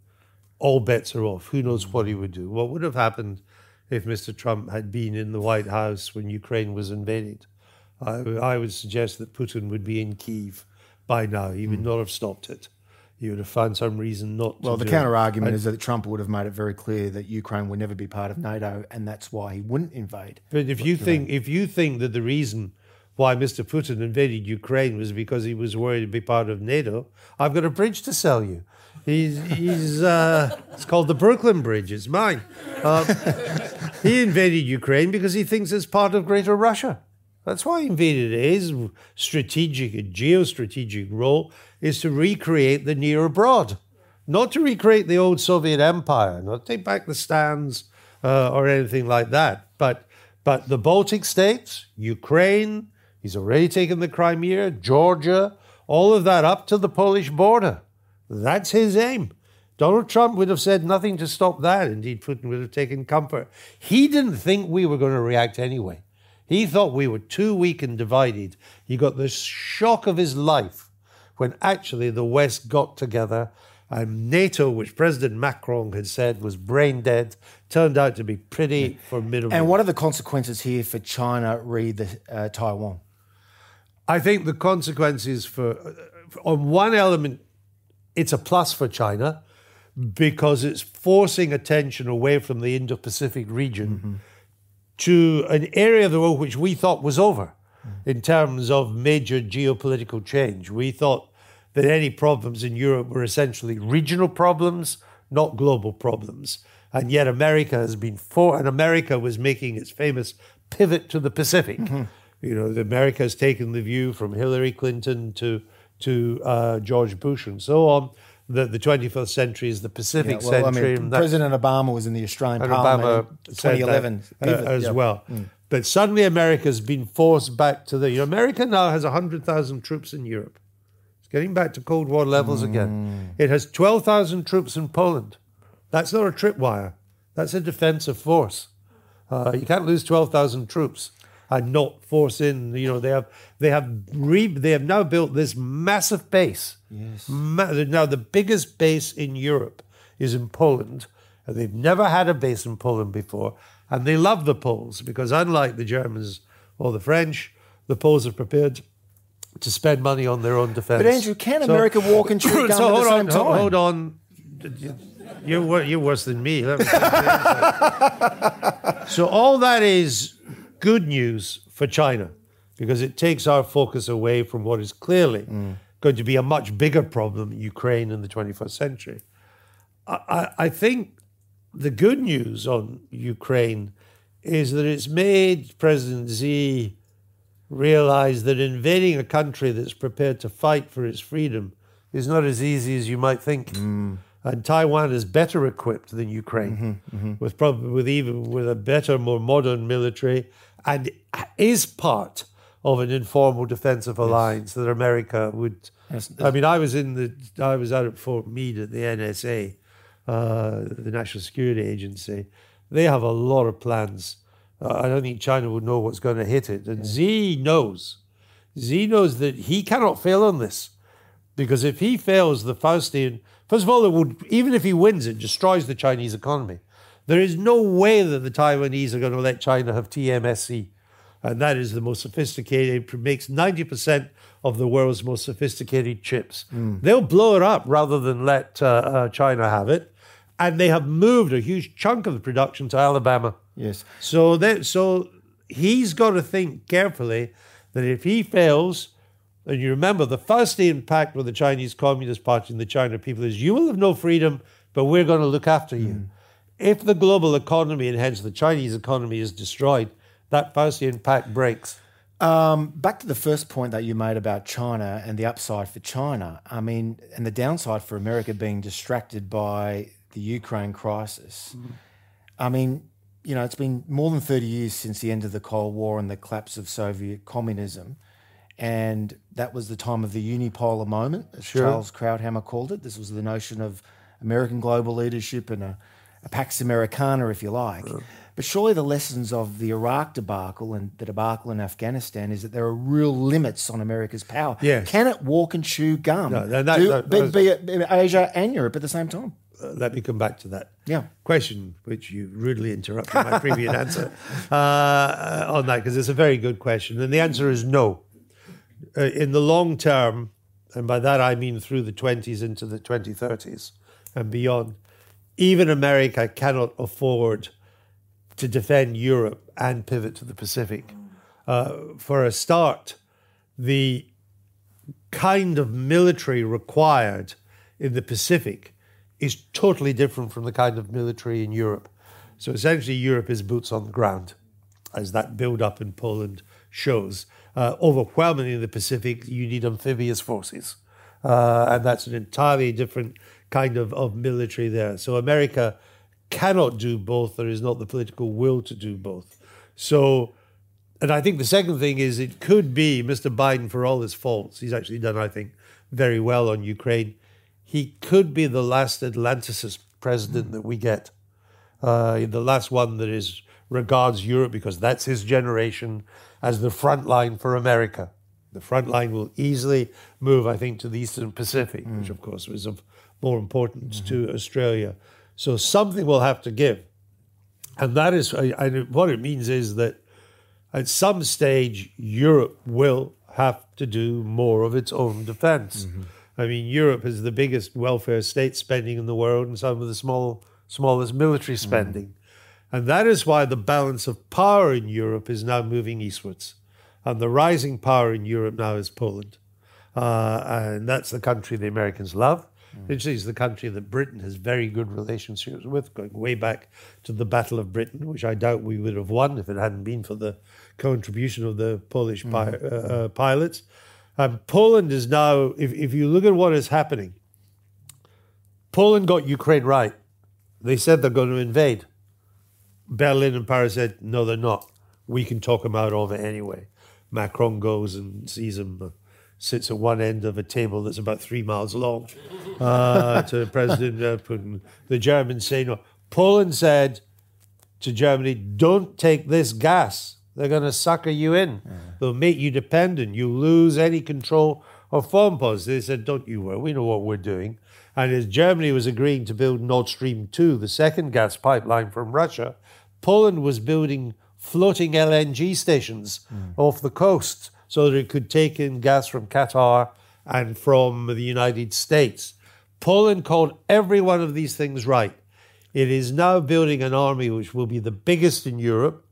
all bets are off. Who knows what he would do? What would have happened if Mr. Trump had been in the White House when Ukraine was invaded? I, I would suggest that Putin would be in Kiev by now. He would hmm. not have stopped it. He would have found some reason not to. Well, the counter argument is that Trump would have made it very clear that Ukraine would never be part of NATO, and that's why he wouldn't invade. But if you think if you think that the reason why Mr. Putin invaded Ukraine was because he was worried to be part of NATO, I've got a bridge to sell you. He's he's uh, it's called the Brooklyn Bridge. It's mine. Uh, he invaded Ukraine because he thinks it's part of Greater Russia. That's why he invaded it. His strategic and geostrategic role is to recreate the near abroad, not to recreate the old Soviet Empire, not take back the stands uh, or anything like that. But but the Baltic states, Ukraine, he's already taken the Crimea, Georgia, all of that up to the Polish border. That's his aim. Donald Trump would have said nothing to stop that. Indeed, Putin would have taken comfort. He didn't think we were going to react anyway. He thought we were too weak and divided. He got the shock of his life when actually the West got together and NATO, which President Macron had said was brain dead, turned out to be pretty formidable. And what are the consequences here for China re the, uh, Taiwan? I think the consequences for, on one element, it's a plus for China because it's forcing attention away from the Indo Pacific region mm-hmm. to an area of the world which we thought was over mm. in terms of major geopolitical change. We thought that any problems in Europe were essentially regional problems, not global problems. And yet America has been for, and America was making its famous pivot to the Pacific. Mm-hmm. You know, America has taken the view from Hillary Clinton to to uh, George Bush and so on that the 21st century is the Pacific well, I century. mean, President Obama was in the Australian Parliament Obama in said 2011 that, uh, as Yeah. Mm. well. But suddenly America's been forced back to the. You know, America now has 100,000 troops in Europe. It's getting back to Cold War levels Mm. again. It has 12,000 troops in Poland. That's not a tripwire, that's a defensive force. Uh, you can't lose 12,000 troops and not force in. You know, they have they have re, they have now built this massive base. Yes. Ma- now the biggest base in Europe is in Poland, and they've never had a base in Poland before, and they love the Poles because, unlike the Germans or the French, the Poles are prepared to spend money on their own defense. But Andrew, can America walk and chew gum so at the hold same on, time? Hold on. You're, you're worse than me. Me take the answer. so all that is good news for China because it takes our focus away from what is clearly going to be a much bigger problem in Ukraine in the 21st century. I, I, I think the good news on Ukraine is that it's made President Xi realize that invading a country that's prepared to fight for its freedom is not as easy as you might think. Mm. And Taiwan is better equipped than Ukraine, mm-hmm, mm-hmm. with probably with even with a better, more modern military, and is part of an informal defensive alliance that America would. I mean, I was in the I was out at Fort Meade at the NSA, uh, the National Security Agency. They have a lot of plans. Uh, I don't think China would know what's going to hit it, and Xi knows. Xi knows that he cannot fail on this. Because if he fails the Faustian, first of all, it would even if he wins, it destroys the Chinese economy. There is no way that the Taiwanese are going to let China have TMSC, and that is the most sophisticated. It makes ninety percent of the world's most sophisticated chips. They'll blow it up rather than let uh, uh, China have it, and they have moved a huge chunk of the production to Alabama. Yes. So that so he's got to think carefully that if he fails, and you remember the first impact with the Chinese Communist Party and the China people is you will have no freedom, but we're going to look after you. If the global economy and hence the Chinese economy is destroyed, that first impact breaks. Um, back to the first point that you made about China and the upside for China. I mean, and the downside for America being distracted by the Ukraine crisis. I mean, you know, it's been more than 30 years since the end of the Cold War and the collapse of Soviet communism. And that was the time of the unipolar moment, as Charles Krauthammer called it. This was the notion of American global leadership and a, a Pax Americana, if you like. But surely the lessons of the Iraq debacle and the debacle in Afghanistan is that there are real limits on America's power. Yes. Can it walk and chew gum? No, Do- be, be it Asia and Europe at the same time? Uh, let me come back to that. Yeah. Question, which you rudely interrupted my previous answer uh, on that, because it's a very good question. And the answer is no. Uh, in the long term, and by that I mean through the 20s into the 2030s and beyond, even America cannot afford to defend Europe and pivot to the Pacific. Uh, for a start, the kind of military required in the Pacific is totally different from the kind of military in Europe. So essentially, Europe is boots on the ground, as that build up in Poland shows. Uh, overwhelmingly in the Pacific, you need amphibious forces. Uh, and that's an entirely different kind of, of military there. So America cannot do both. There is not the political will to do both. So and I think the second thing is it could be Mr. Biden, for all his faults, he's actually done, I think, very well on Ukraine. He could be the last Atlanticist president that we get, uh, the last one that is regards Europe because that's his generation as the front line for America. The front line will easily move, I think, to the Eastern Pacific, which of course was of more importance to mm-hmm. Australia. So something will have to give, and that is, I, I, what it means is that at some stage, Europe will have to do more of its own defense. Mm-hmm. I mean, Europe is the biggest welfare state spending in the world and some of the small, smallest military mm-hmm. spending. And that is why the balance of power in Europe is now moving eastwards. And the rising power in Europe now is Poland. Uh, and that's the country the Americans love. It is the country that Britain has very good relationships with, going way back to the Battle of Britain, which I doubt we would have won if it hadn't been for the contribution of the Polish pi- uh, uh, pilots. And Poland is now, if, if you look at what is happening, Poland got Ukraine right. They said they're going to invade. Berlin and Paris said, no, they're not. We can talk them out of it anyway. Macron goes and sees them, uh, sits at one end of a table that's about three miles long uh, to President uh, Putin. The Germans say no. Poland said to Germany, don't take this gas. They're going to sucker you in. They'll make you dependent. You lose any control of foreign policy. They said, "Don't you worry, we know what we're doing." And as Germany was agreeing to build Nord Stream two, the second gas pipeline from Russia, Poland was building floating LNG stations mm. off the coast so that it could take in gas from Qatar and from the United States. Poland called every one of these things right. It is now building an army which will be the biggest in Europe.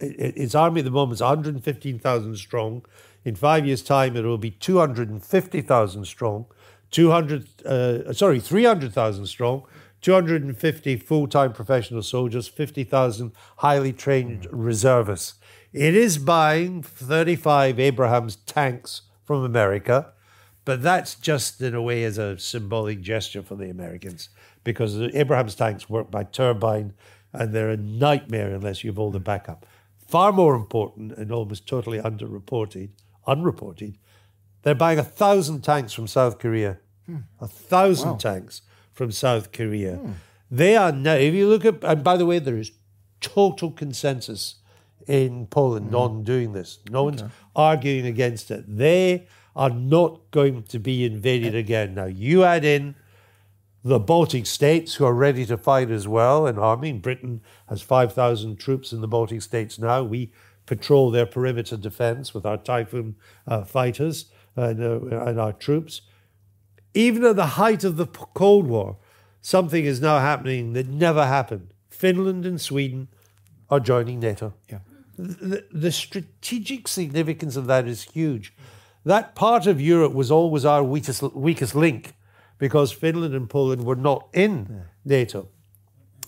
Its army at the moment is 115,000 strong. In five years' time, it will be 250,000 strong. 200, uh, sorry, 300,000 strong. 250 full-time professional soldiers, 50,000 highly trained reservists. It is buying 35 Abrams tanks from America. But that's just in a way as a symbolic gesture for the Americans because the Abrams tanks work by turbine and they're a nightmare unless you've all the backup. Far more important and almost totally underreported, unreported, they're buying a thousand tanks from South Korea. Hmm. A thousand wow. tanks from South Korea. Hmm. They are now, if you look at, and by the way, there is total consensus in Poland mm. on doing this. No okay. one's arguing against it. They are not going to be invaded again. Now, you add in the Baltic states who are ready to fight as well, an army. Britain has 5,000 troops in the Baltic states now. We patrol their perimeter defense with our Typhoon uh, fighters and, uh, and our troops. Even at the height of the Cold War, something is now happening that never happened. Finland and Sweden are joining NATO. Yeah. The, the strategic significance of that is huge that part of Europe was always our weakest, weakest link because Finland and Poland were not in yeah. NATO.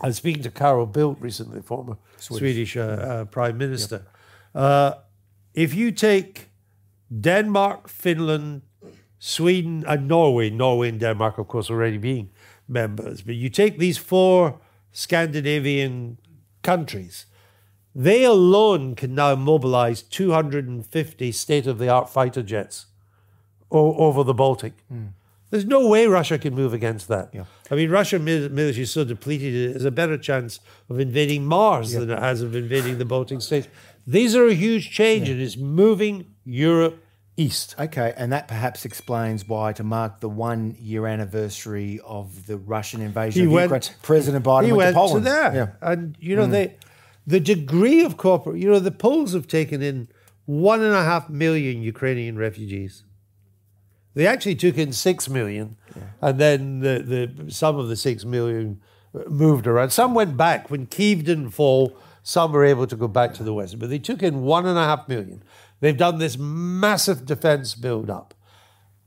I was speaking to Carl Bildt recently, former Swedish, Swedish uh, uh, Prime Minister. Yep. Uh, if you take Denmark, Finland, Sweden, and Norway, Norway and Denmark, of course, already being members, but you take these four Scandinavian countries, they alone can now mobilize 250 state of the art fighter jets o- over the Baltic. Mm. There's no way Russia can move against that. Yeah. I mean, Russian military is so depleted, it has a better chance of invading Mars yeah. than it has of invading the Baltic states. These are a huge change, yeah. and it's moving Europe east. Okay, and that perhaps explains why, to mark the one year anniversary of the Russian invasion he of went, Ukraine, President Biden he went, went to Poland. To there. And, you know, mm. they the degree of corporate, you know, the Poles have taken in one and a half million Ukrainian refugees. They actually took in six million, yeah. and then the, the some of the six million moved around. Some went back when Kiev didn't fall. Some were able to go back to the west, but they took in one and a half million. They've done this massive defense build up.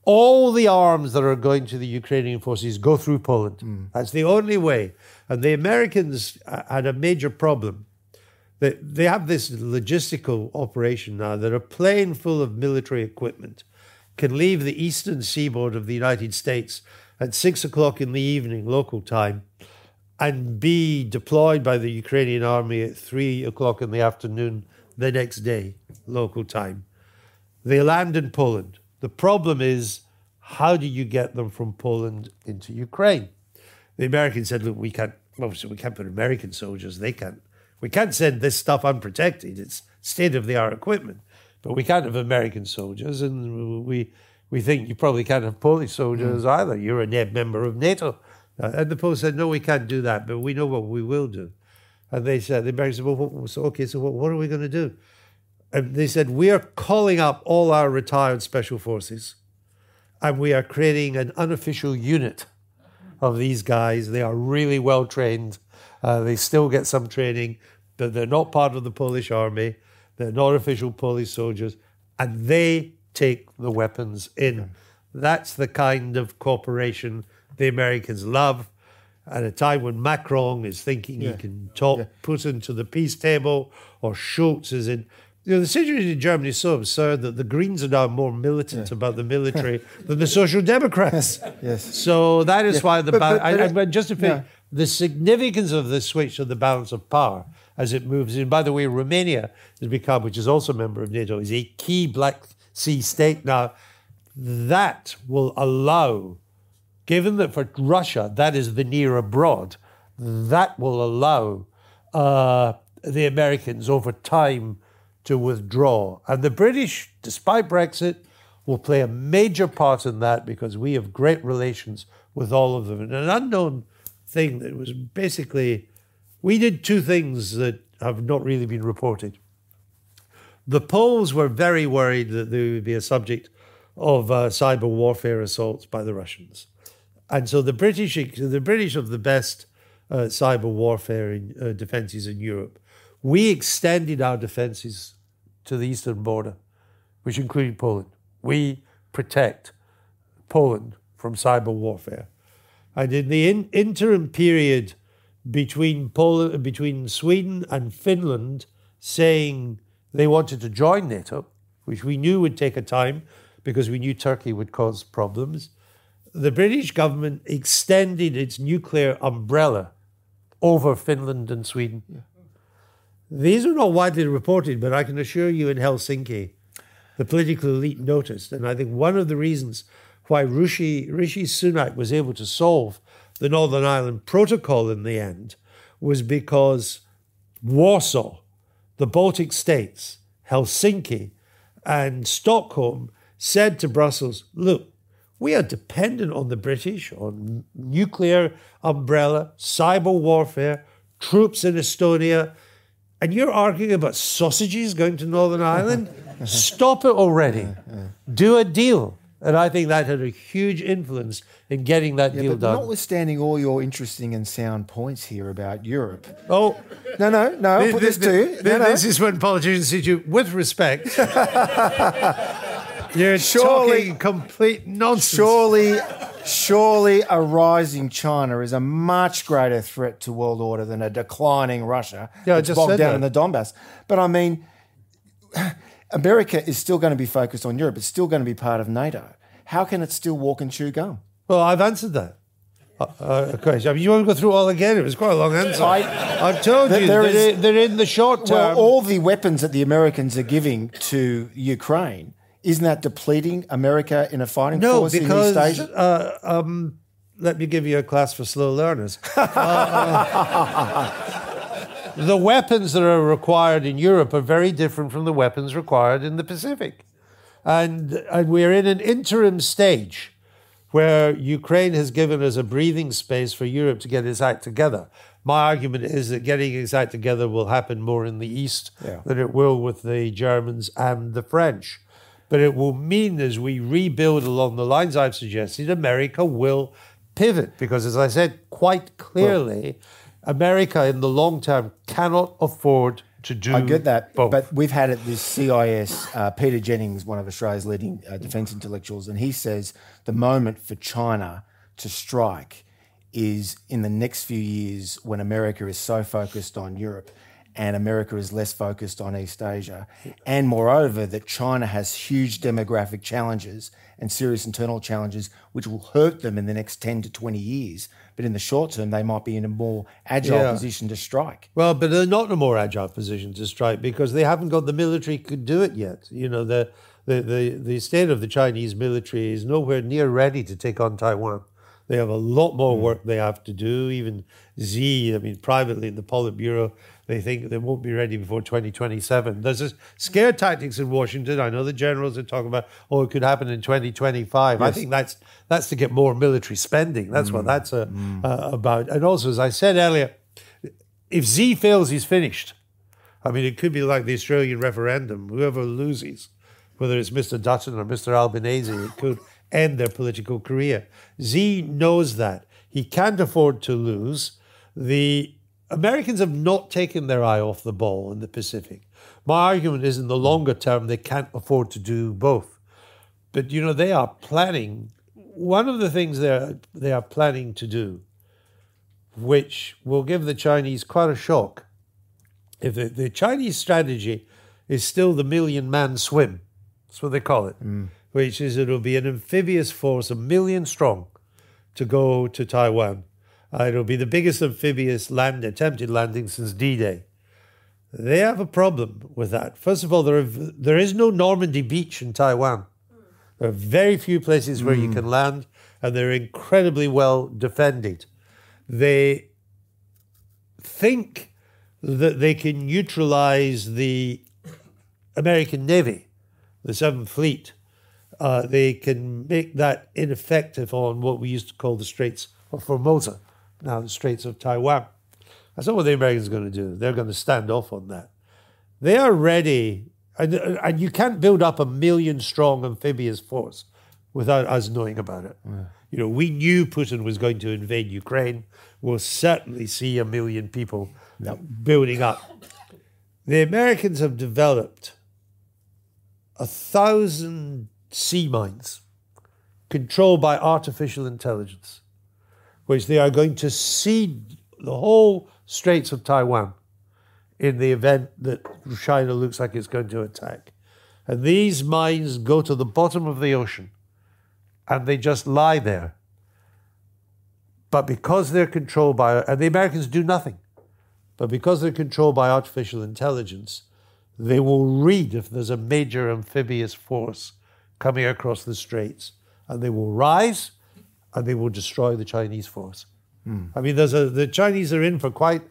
All the arms that are going to the Ukrainian forces go through Poland. Mm. That's the only way. And the Americans had a major problem they, they have this logistical operation now that a plane full of military equipment can leave the eastern seaboard of the United States at six o'clock in the evening, local time, and be deployed by the Ukrainian army at three o'clock in the afternoon the next day, local time. They land in Poland. The problem is, how do you get them from Poland into Ukraine? The Americans said, look, we can't, obviously, we can't put American soldiers, they can't we can't send this stuff unprotected. It's state of the art equipment. But we can't have American soldiers, and we we think you probably can't have Polish soldiers mm. either. You're a member of NATO. Uh, and the Poles said, no, we can't do that, but we know what we will do. And they said, the Americans said, well, what, so, okay, so what, what are we going to do? And they said, we are calling up all our retired special forces, and we are creating an unofficial unit of these guys. They are really well trained uh, they still get some training, but they're not part of the Polish army. They're not official Polish soldiers, and they take the weapons in. That's the kind of cooperation the Americans love. At a time when Macron is thinking yeah. he can talk yeah. Putin to the peace table, or Scholz is in. You know, the situation in Germany is so absurd that the Greens are now more militant yeah. about the military than the Social Democrats. yes. So that is why the. But, but, but, I, I, just to finish, the significance of this switch of the balance of power as it moves in. By the way, Romania has become, which is also a member of NATO, is a key Black Sea state now. That will allow, given that for Russia that is the near abroad, that will allow uh, the Americans over time to withdraw. And the British, despite Brexit, will play a major part in that because we have great relations with all of them. And an unknown thing that was basically, we did two things that have not really been reported. The Poles were very worried that they would be a subject of uh, cyber warfare assaults by the Russians. And so the British, the British of the best uh, cyber warfare in, uh, defenses in Europe, we extended our defenses to the eastern border, which included Poland. We protect Poland from cyber warfare. And in the in- interim period between Poland, between Sweden and Finland saying they wanted to join NATO, which we knew would take a time because we knew Turkey would cause problems, the British government extended its nuclear umbrella over Finland and Sweden. Yeah. These are not widely reported, but I can assure you in Helsinki, the political elite noticed. And I think one of the reasons why Rishi, Rishi Sunak was able to solve the Northern Ireland Protocol in the end was because Warsaw, the Baltic states, Helsinki, and Stockholm said to Brussels, look, we are dependent on the British, on nuclear umbrella, cyber warfare, troops in Estonia, and you're arguing about sausages going to Northern Ireland? Stop it already. Do a deal. And I think that had a huge influence in getting that yeah, deal but done. Notwithstanding all your interesting and sound points here about Europe. Oh, no, no, no. I'll put this, this, to you. No, this no. is when politicians to you, with respect. You're surely, talking complete nonsense. Surely, surely a rising China is a much greater threat to world order than a declining Russia. Yeah, I just bogged said down that. in the Donbass. But I mean, America is still going to be focused on Europe. It's still going to be part of NATO. How can it still walk and chew gum? Well, I've answered that. Uh, uh, okay, I mean, you want to go through all again? It was quite a long answer. I, have told you they're, is, they're, in the short term. Well, all the weapons that the Americans are giving to Ukraine isn't that depleting America in a fighting no, force because, in East Asia? Uh, um, let me give you a class for slow learners. uh, the weapons that are required in Europe are very different from the weapons required in the Pacific. And, and we're in an interim stage where Ukraine has given us a breathing space for Europe to get its act together. My argument is that getting its act together will happen more in the East yeah. than it will with the Germans and the French. But it will mean as we rebuild along the lines I've suggested, America will pivot because, as I said quite clearly, well, America in the long term cannot afford to do. I get that, both. but we've had it this CIS. Uh, Peter Jennings, one of Australia's leading uh, defence intellectuals, and he says the moment for China to strike is in the next few years when America is so focused on Europe and America is less focused on East Asia. And moreover, that China has huge demographic challenges and serious internal challenges, which will hurt them in the next 10 to 20 years. But in the short term, they might be in a more agile yeah. position to strike. Well, but they're not in a more agile position to strike because they haven't got the military could do it yet. You know, the, the, the, the state of the Chinese military is nowhere near ready to take on Taiwan. They have a lot more hmm. work they have to do. Even Xi, I mean, privately in the Politburo, they think they won't be ready before 2027. There's a scare tactics in Washington. I know the generals are talking about, oh, it could happen in 2025. Yes. I think that's that's to get more military spending. That's mm. what that's a, mm. uh, about. And also, as I said earlier, if Xi fails, he's finished. I mean, it could be like the Australian referendum. Whoever loses, whether it's Mr. Dutton or Mr. Albanese, it could end their political career. Xi knows that. He can't afford to lose. The Americans have not taken their eye off the ball in the Pacific. My argument is in the longer term, they can't afford to do both. But, you know, they are planning, one of the things they're, they are planning to do, which will give the Chinese quite a shock. If the, the Chinese strategy is still the million man swim, that's what they call it, mm. Which is it'll be an amphibious force, a million strong, to go to Taiwan uh, it'll be the biggest amphibious land attempted landing since D-Day. They have a problem with that. First of all, there, are, there is no Normandy Beach in Taiwan. There are very few places where mm. you can land, and they're incredibly well defended. They think that they can neutralize the American Navy, the Seventh Fleet, uh, they can make that ineffective on what we used to call the Straits of Formosa, now the Straits of Taiwan. That's not what the Americans are going to do. They're going to stand off on that. They are ready, and, and you can't build up a million strong amphibious force without us knowing about it. Yeah. You know, we knew Putin was going to invade Ukraine. We'll certainly see a million people yep. building up. The Americans have developed a thousand sea mines controlled by artificial intelligence, which they are going to seed the whole Straits of Taiwan in the event that China looks like it's going to attack. And these mines go to the bottom of the ocean and they just lie there. But because they're controlled by, and the Americans do nothing, but because they're controlled by artificial intelligence, they will read if there's a major amphibious force coming across the straits, and they will rise and they will destroy the Chinese force. Mm. I mean, there's a, the Chinese are in for quite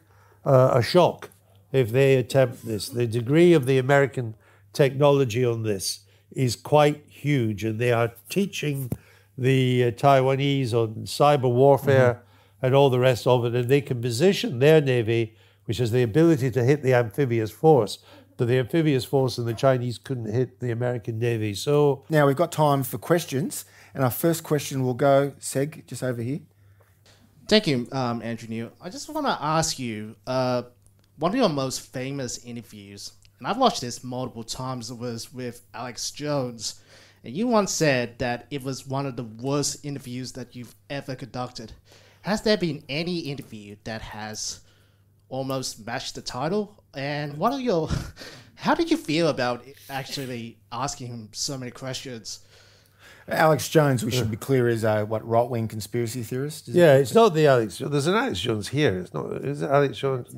uh, a shock if they attempt this. The degree of the American technology on this is quite huge, and they are teaching the uh, Taiwanese on cyber warfare mm-hmm. and all the rest of it, and they can position their navy, which has the ability to hit the amphibious force. But the amphibious force and the Chinese couldn't hit the American navy. So now we've got time for questions, and our first question will go Seg just over here. Thank you, um, Andrew Neil. I just want to ask you uh, one of your most famous interviews, and I've watched this multiple times, it was with Alex Jones and you once said that it was one of the worst interviews that you've ever conducted. Has there been any interview that has almost matched the title? And what are your how did you feel about actually asking him so many questions? Alex Jones, we should be clear, is a what right wing conspiracy theorist. yeah, it? it's not the Alex. There's an Alex Jones here. It's not. Is it Alex Jones?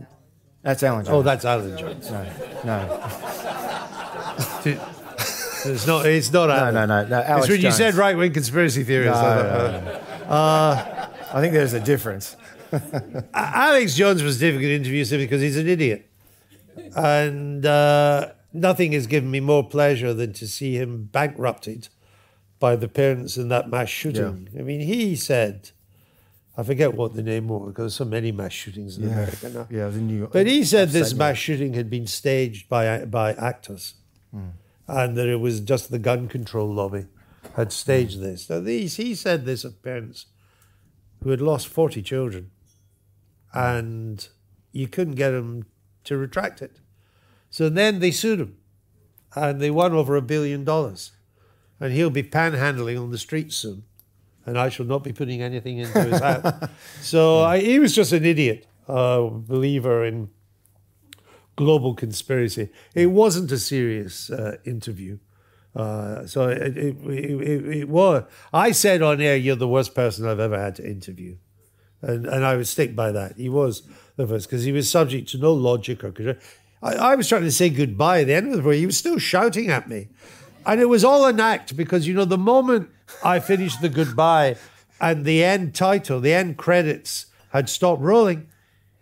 That's Alan Jones. Oh, that's Alan Jones. No, no. It's not. It's not. No, no, no, no. Alex it's when you said right wing conspiracy theories. No, no, no. Uh, I think there's a difference. Alex Jones was difficult to interview simply because he's an idiot, and uh, nothing has given me more pleasure than to see him bankrupted by the parents in that mass shooting. Yeah. I mean, he said. I forget what the name was because there's so many mass shootings in yeah. America now. Yeah, the New But he said this mass shooting had been staged by by actors. Mm and that it was just the gun control lobby had staged this. Now, these, he said this of parents who had lost 40 children, and you couldn't get them to retract it. So then they sued him, and they won over a billion dollars. And he'll be panhandling on the streets soon, and I shall not be putting anything into his hat. so I, he was just an idiot, uh, believer in global conspiracy. It wasn't a serious uh, interview. Uh, so it, it, it, it, was. I said on air, "You're the worst person I've ever had to interview," and and I would stick by that. He was the first because he was subject to no logic or control. I, I, was trying to say goodbye at the end of the day. He was still shouting at me, and it was all an act because you know the moment I finished the goodbye and the end title, the end credits had stopped rolling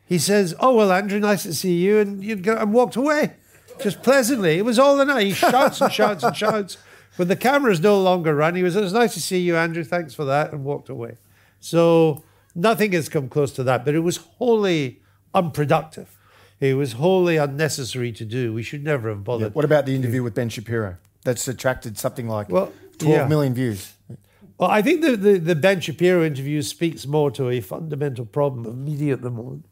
he says, "Oh well, Andrew, nice to see you," and you go and walked away, just pleasantly. It was all the night. He shouts and shouts and shouts. When the camera's no longer running, he was, "It was nice to see you, Andrew. Thanks for that," and walked away. So nothing has come close to that, but it was wholly unproductive. It was wholly unnecessary to do. We should never have bothered. Yeah. What about the interview with Ben Shapiro? That's attracted something like well, twelve yeah. million views. Well, I think the, the, the Ben Shapiro interview speaks more to a fundamental problem of media at the moment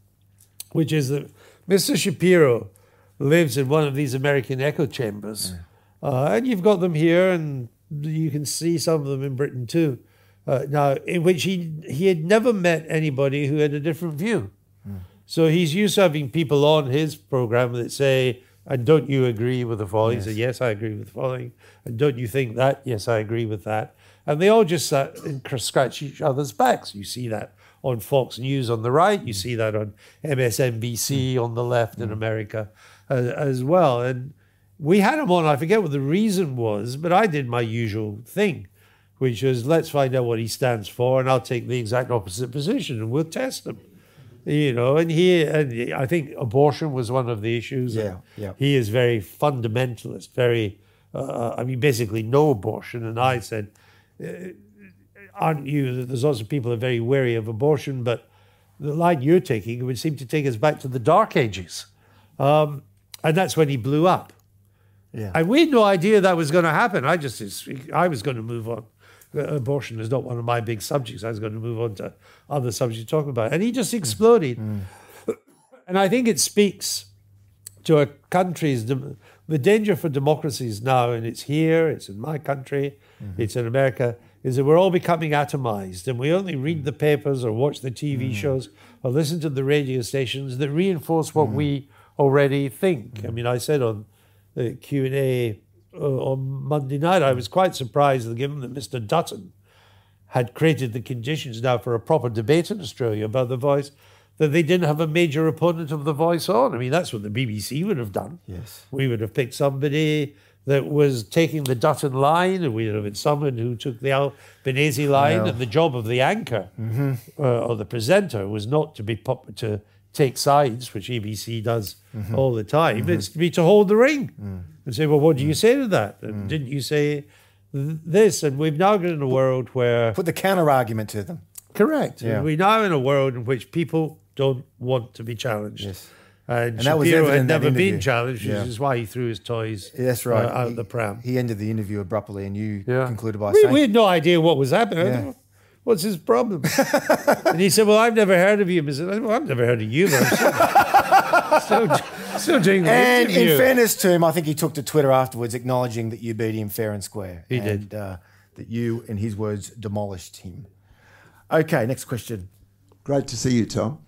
which is that Mr. Shapiro lives in one of these American echo chambers. Yeah. Uh, and you've got them here, and you can see some of them in Britain too. Uh, now, in which he he had never met anybody who had a different view. Mm. So he's used to having people on his program that say, and don't you agree with the following? Yes. He said, yes, I agree with the following. And don't you think that? Yes, I agree with that. And they all just sat and scratch each other's backs. You see that on Fox News on the right. You see that on MSNBC on the left in America uh, as well. And we had him on. I forget what the reason was, but I did my usual thing, which was let's find out what he stands for, and I'll take the exact opposite position, and we'll test him. You know, and he, and I think abortion was one of the issues. Yeah, yeah. He is very fundamentalist, very uh, I mean, basically no abortion. And I said, uh, aren't you? There's lots of people who are very wary of abortion, but the line you're taking would seem to take us back to the dark ages. Um, and that's when he blew up. Yeah. And we had no idea that was going to happen. I just, I was going to move on. Abortion is not one of my big subjects. I was going to move on to other subjects talking about. And he just exploded. Mm. And I think it speaks to a country's the danger for democracies now, and it's here, it's in my country, mm-hmm. it's in America, is that we're all becoming atomized, and we only read the papers or watch the TV mm. shows or listen to the radio stations that reinforce what mm. we already think. I mean, I said on the Q and A uh, on Monday night, I was quite surprised, given that Mr. Dutton had created the conditions now for a proper debate in Australia about the voice that they didn't have a major opponent of the voice on. I mean, that's what the BBC would have done. Yes. We would have picked somebody that was taking the Dutton line, and we would have been someone who took the Albanese line. And the job of the anchor mm-hmm. uh, or the presenter was not to be pop- to take sides, which ABC does mm-hmm. all the time. Mm-hmm. It's to be to hold the ring mm. And say, well, what do you mm. say to that? And mm. didn't you say this? And we've now got in a world where put the counter argument to them. Correct. Yeah. We're now in a world in which people don't want to be challenged. Yes. And, and Shapiro had never been challenged, yeah. which is why he threw his toys That's right. Uh, out he, the pram. He ended the interview abruptly, and you yeah. concluded by we, saying... We had no idea what was happening. Yeah. What's his problem? and he said, well, I've never heard of you. I said, well, I've never heard of you, but still, still, doing the And interview. in fairness to him, I think he took to Twitter afterwards acknowledging that you beat him fair and square. He and, did. Uh, that you, in his words, demolished him. Okay, next question. Great to see you, Tom.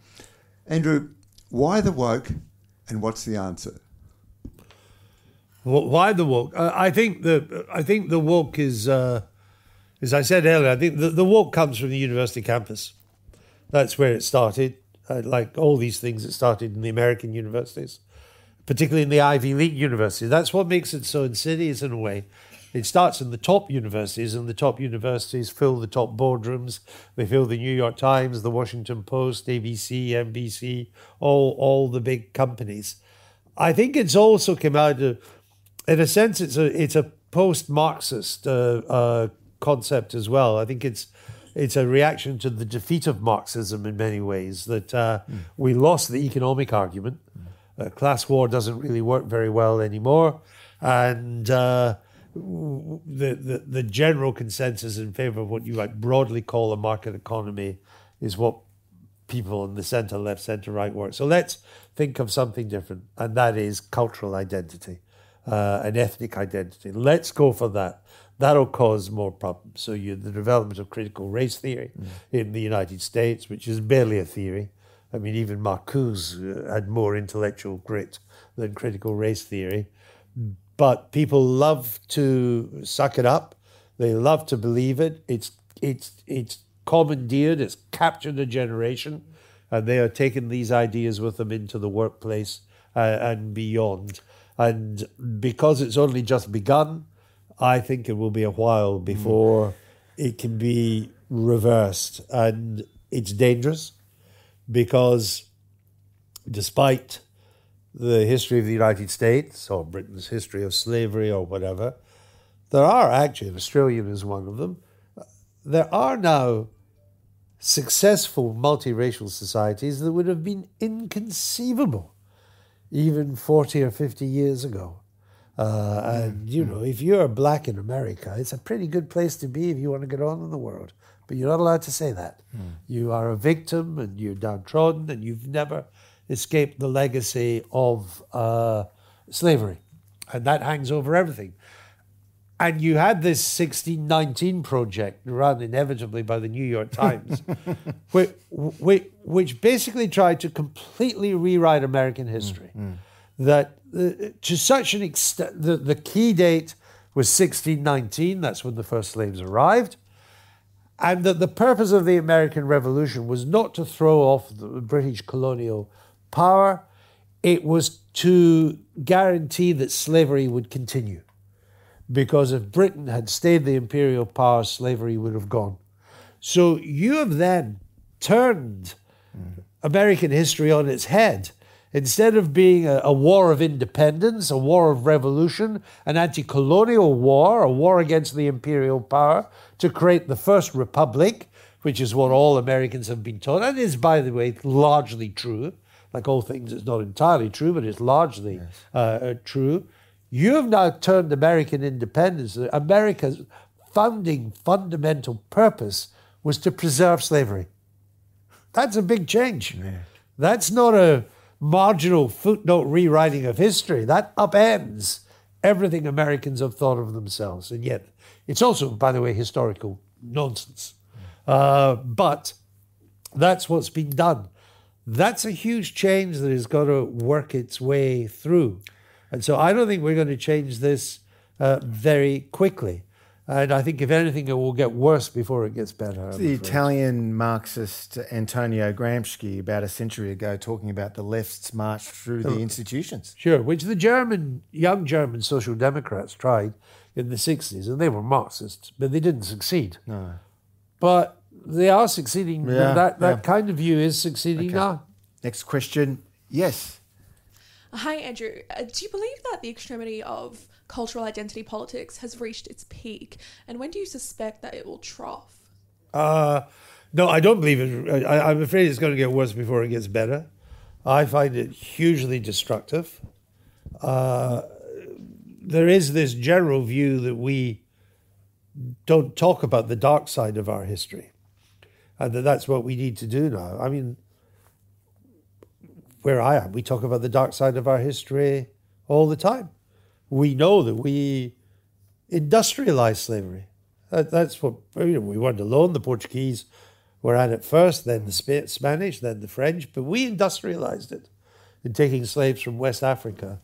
Andrew, why the woke and what's the answer? Why the woke? Uh, I think the I think the woke is, uh, as I said earlier, I think the, the woke comes from the university campus. That's where it started. Uh, like all these things, it started in the American universities, particularly in the Ivy League universities. That's what makes it so insidious in a way. It starts in the top universities, and the top universities fill the top boardrooms. They fill the New York Times, the Washington Post, ABC, NBC, all all the big companies. I think it's also come out of, in a sense, it's a it's a post-Marxist uh, uh, concept as well. I think it's it's a reaction to the defeat of Marxism in many ways. That uh, mm. we lost the economic argument. Mm. Class war doesn't really work very well anymore, and uh, the, the, the general consensus in favor of what you might broadly call a market economy is what people in the center, left, center, right work. So let's think of something different, and that is cultural identity, uh, an ethnic identity. Let's go for that. That'll cause more problems. So you, the development of critical race theory mm. in the United States, which is barely a theory. I mean, even Marcuse uh, had more intellectual grit than critical race theory but people love to suck it up. They love to believe it. It's it's it's commandeered. It's captured a generation, and they are taking these ideas with them into the workplace uh, and beyond. And because it's only just begun, I think it will be a while before mm. it can be reversed, and it's dangerous because despite the history of the United States or Britain's history of slavery or whatever, there are actually, Australian is one of them, there are now successful multiracial societies that would have been inconceivable even 40 or 50 years ago. Uh, and, you know, if you're black in America, it's a pretty good place to be if you want to get on in the world. But you're not allowed to say that. Mm. You are a victim and you're downtrodden and you've never escaped the legacy of uh, slavery. And that hangs over everything. And you had this 1619 project run inevitably by the New York Times, which, which, basically tried to completely rewrite American history. Mm, mm. That uh, to such an extent, the, the key date was 1619, that's when the first slaves arrived and that the purpose of the American Revolution was not to throw off the British colonial power, it was to guarantee that slavery would continue. Because if Britain had stayed the imperial power, slavery would have gone. So you have then turned mm. American history on its head instead of being a, a war of independence, a war of revolution, an anti colonial war, a war against the imperial power, to create the first republic, which is what all Americans have been taught, and is, by the way, largely true. Like all things, it's not entirely true, but it's largely yes. uh, uh, true. You have now turned American independence, America's founding fundamental purpose was to preserve slavery. That's a big change. Yeah. That's not a marginal footnote rewriting of history. That upends everything Americans have thought of themselves. And yet, it's also, by the way, historical nonsense. Uh, but that's what's been done. That's a huge change that has got to work its way through. And so I don't think we're going to change this uh, very quickly. And I think, if anything, it will get worse before it gets better. The Italian Marxist Antonio Gramsci, about a century ago, talking about the left's march through the institutions. Sure, which the German, young German social democrats tried in the 60s, and they were Marxists, but they didn't succeed. No. But they are succeeding. Yeah, that that yeah. kind of view is succeeding okay. now. Next question. Yes. Hi, Andrew. Uh, do you believe that the extremity of cultural identity politics has reached its peak? And when do you suspect that it will trough? Uh, no, I don't believe it. I, am afraid it's going to get worse before it gets better. I find it hugely destructive. Uh, there is this general view that we don't talk about the dark side of our history, and that that's what we need to do now. I mean, where I am, we talk about the dark side of our history all the time we know that we industrialized slavery. That, that's what you know, we weren't alone. The Portuguese were at it first, then the Spanish, then the French, but we industrialized it in taking slaves from West Africa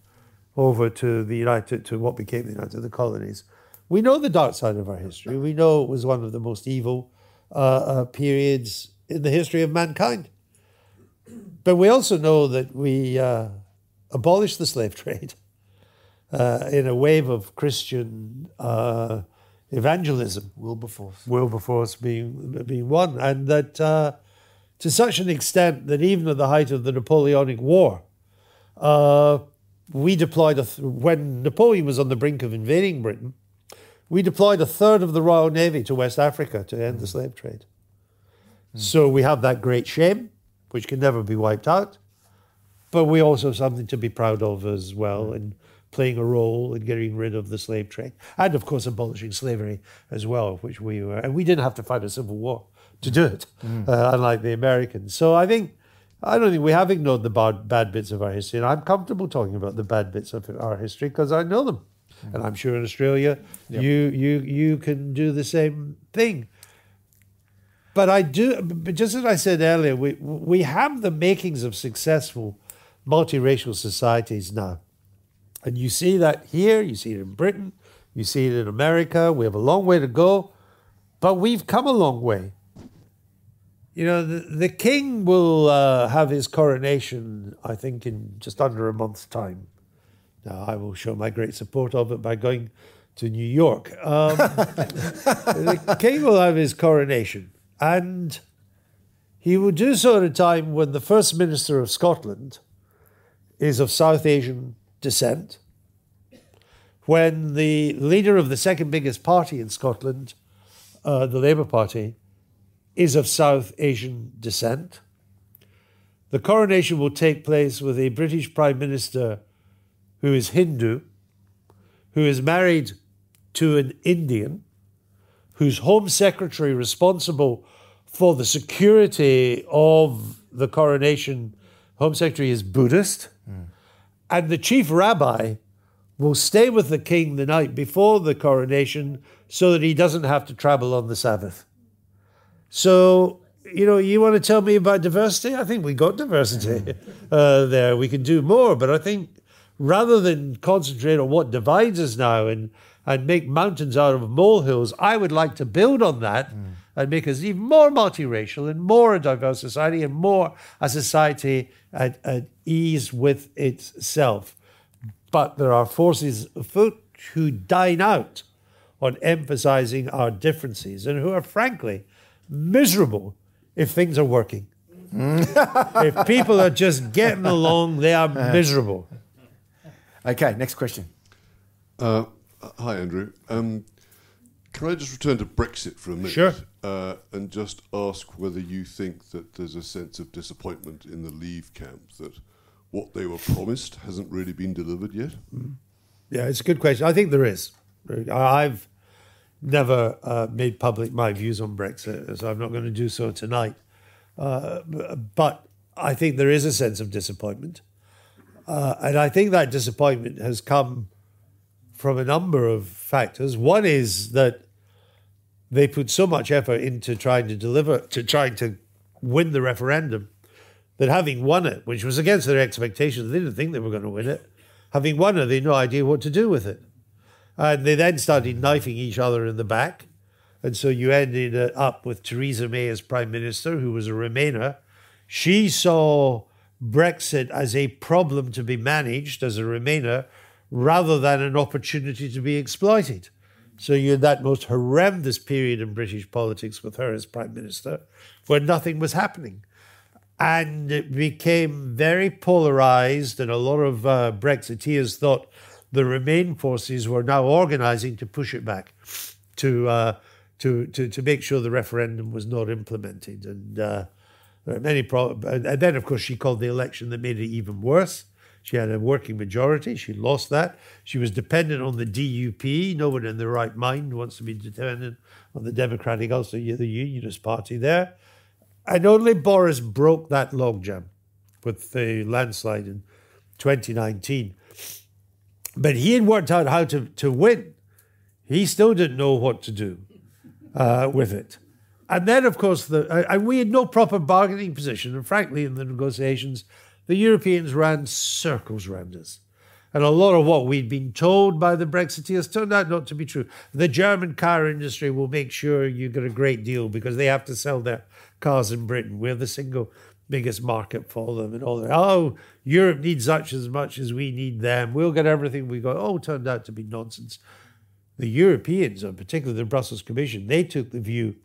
over to the United to what became the United the colonies. We know the dark side of our history. We know it was one of the most evil uh, uh, periods in the history of mankind. But we also know that we uh, abolished the slave trade uh, in a wave of Christian uh, evangelism. Wilberforce. Wilberforce being, being one. And that uh, to such an extent that even at the height of the Napoleonic War, uh, we deployed, th- when Napoleon was on the brink of invading Britain, we deployed a third of the Royal Navy to West Africa to end the slave trade. Mm. So we have that great shame, which can never be wiped out, but we also have something to be proud of as well. And playing a role in getting rid of the slave trade, and of course abolishing slavery as well, which we were, and we didn't have to fight a civil war to do it, mm. uh, unlike the Americans. So I think. I don't think we have ignored the bad, bad bits of our history, and I'm comfortable talking about the bad bits of our history because I know them, mm. and I'm sure in Australia yep. you you you can do the same thing. But I do, but just as I said earlier, we we have the makings of successful multiracial societies now. And you see that here, you see it in Britain, you see it in America. We have a long way to go, but we've come a long way. You know, the, the king will uh, have his coronation, I think, in just under a month's time. Now, I will show my great support of it by going to New York. Um, the king will have his coronation, and he will do so at a time when the First Minister of Scotland is of South Asian descent when the leader of the second biggest party in Scotland, uh, the Labour Party, is of South Asian descent. The coronation will take place with a British Prime Minister who is Hindu, who is married to an Indian, whose Home Secretary responsible for the security of the coronation, Home Secretary is Buddhist. Mm and the chief rabbi will stay with the king the night before the coronation so that he doesn't have to travel on the Sabbath. So, you know, you want to tell me about diversity? I think we got diversity uh, there. We can do more, but I think rather than concentrate on what divides us now and, and make mountains out of molehills, I would like to build on that. Mm and make us even more multiracial and more a diverse society and more a society at, at ease with itself. But there are forces afoot who dine out on emphasizing our differences and who are frankly miserable if things are working. if people are just getting along, they are miserable. Okay, next question. Uh, hi, Andrew. Um, can I just return to Brexit for a minute? Sure. Uh, and just ask whether you think that there's a sense of disappointment in the Leave camp that what they were promised hasn't really been delivered yet? Yeah, it's a good question. I think there is. I've never uh, made public my views on Brexit, so I'm not going to do so tonight. Uh, but I think there is a sense of disappointment. Uh, and I think that disappointment has come from a number of factors. One is that they put so much effort into trying to deliver, to trying to win the referendum, that having won it, which was against their expectations, they didn't think they were going to win it. Having won it, they had no idea what to do with it. And they then started knifing each other in the back. And so you ended up with Theresa May as Prime Minister, who was a Remainer. She saw Brexit as a problem to be managed as a Remainer rather than an opportunity to be exploited. So you had that most horrendous period in British politics with her as Prime Minister where nothing was happening. And it became very polarized, and a lot of uh, Brexiteers thought the Remain forces were now organizing to push it back, to uh, to, to to make sure the referendum was not implemented. And uh, there are many problems. And then, of course, she called the election that made it even worse. She had a working majority. She lost that. She was dependent on the DUP. No one in their right mind wants to be dependent on the Democratic, also the Unionist Party there. And only Boris broke that logjam with the landslide in 2019. But he had worked out how to, to win. He still didn't know what to do uh, with it. And then, of course, the, uh, and we had no proper bargaining position. And frankly, in the negotiations, the Europeans ran circles round us. And a lot of what we'd been told by the Brexiteers turned out not to be true. The German car industry will make sure you get a great deal because they have to sell their cars in Britain. We're the single biggest market for them and all that. Oh, Europe needs such as much as we need them. We'll get everything we got. Oh, turned out to be nonsense. The Europeans, and particularly the Brussels Commission, they took the view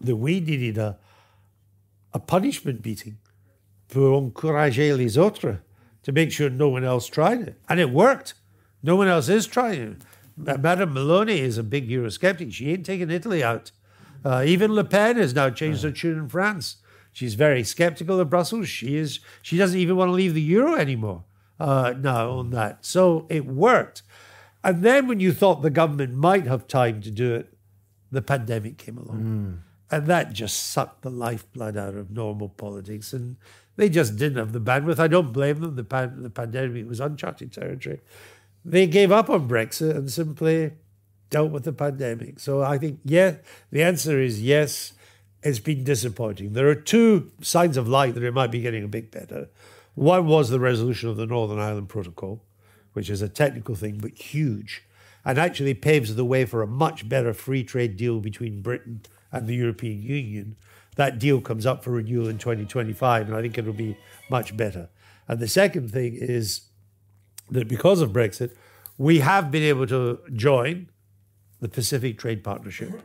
that we needed a, a punishment beating pour encourager les autres to make sure no one else tried it. And it worked. No one else is trying it. Madame Meloni is a big Eurosceptic. She ain't taking Italy out. Uh, even Le Pen has now changed her tune in France. She's very skeptical of Brussels. She is. She doesn't even want to leave the euro anymore uh, now on that. So it worked. And then when you thought the government might have time to do it, the pandemic came along. Mm. And that just sucked the lifeblood out of normal politics. And they just didn't have the bandwidth. I don't blame them. The, pan- the pandemic was uncharted territory. They gave up on Brexit and simply dealt with the pandemic. So I think, yeah, the answer is yes, it's been disappointing. There are two signs of light that it might be getting a bit better. One was the resolution of the Northern Ireland Protocol, which is a technical thing, but huge, and actually paves the way for a much better free trade deal between Britain and the European Union that deal comes up for renewal in 2025, and I think it'll be much better. And the second thing is that because of Brexit, we have been able to join the Pacific Trade Partnership.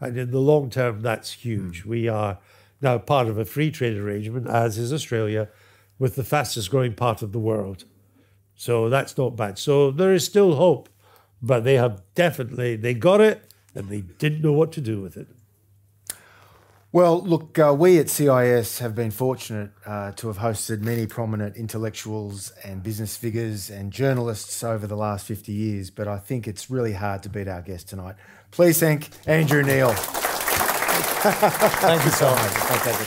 And in the long term, that's huge. Hmm. We are now part of a free trade arrangement, as is Australia, with the fastest growing part of the world. So that's not bad. So there is still hope, but they have definitely, they got it and they didn't know what to do with it. Well, look, uh, we at CIS have been fortunate uh, to have hosted many prominent intellectuals and business figures and journalists over the last 50 years, but I think it's really hard to beat our guest tonight. Please thank Andrew Neil. thank you so much. Fantastic.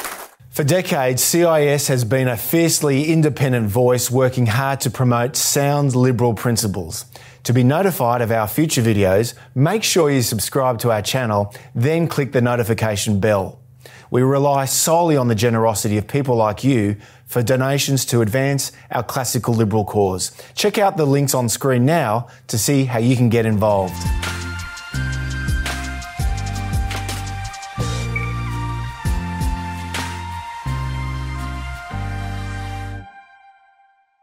For decades, CIS has been a fiercely independent voice working hard to promote sound liberal principles. To be notified of our future videos, make sure you subscribe to our channel, then click the notification bell. We rely solely on the generosity of people like you for donations to advance our classical liberal cause. Check out the links on screen now to see how you can get involved.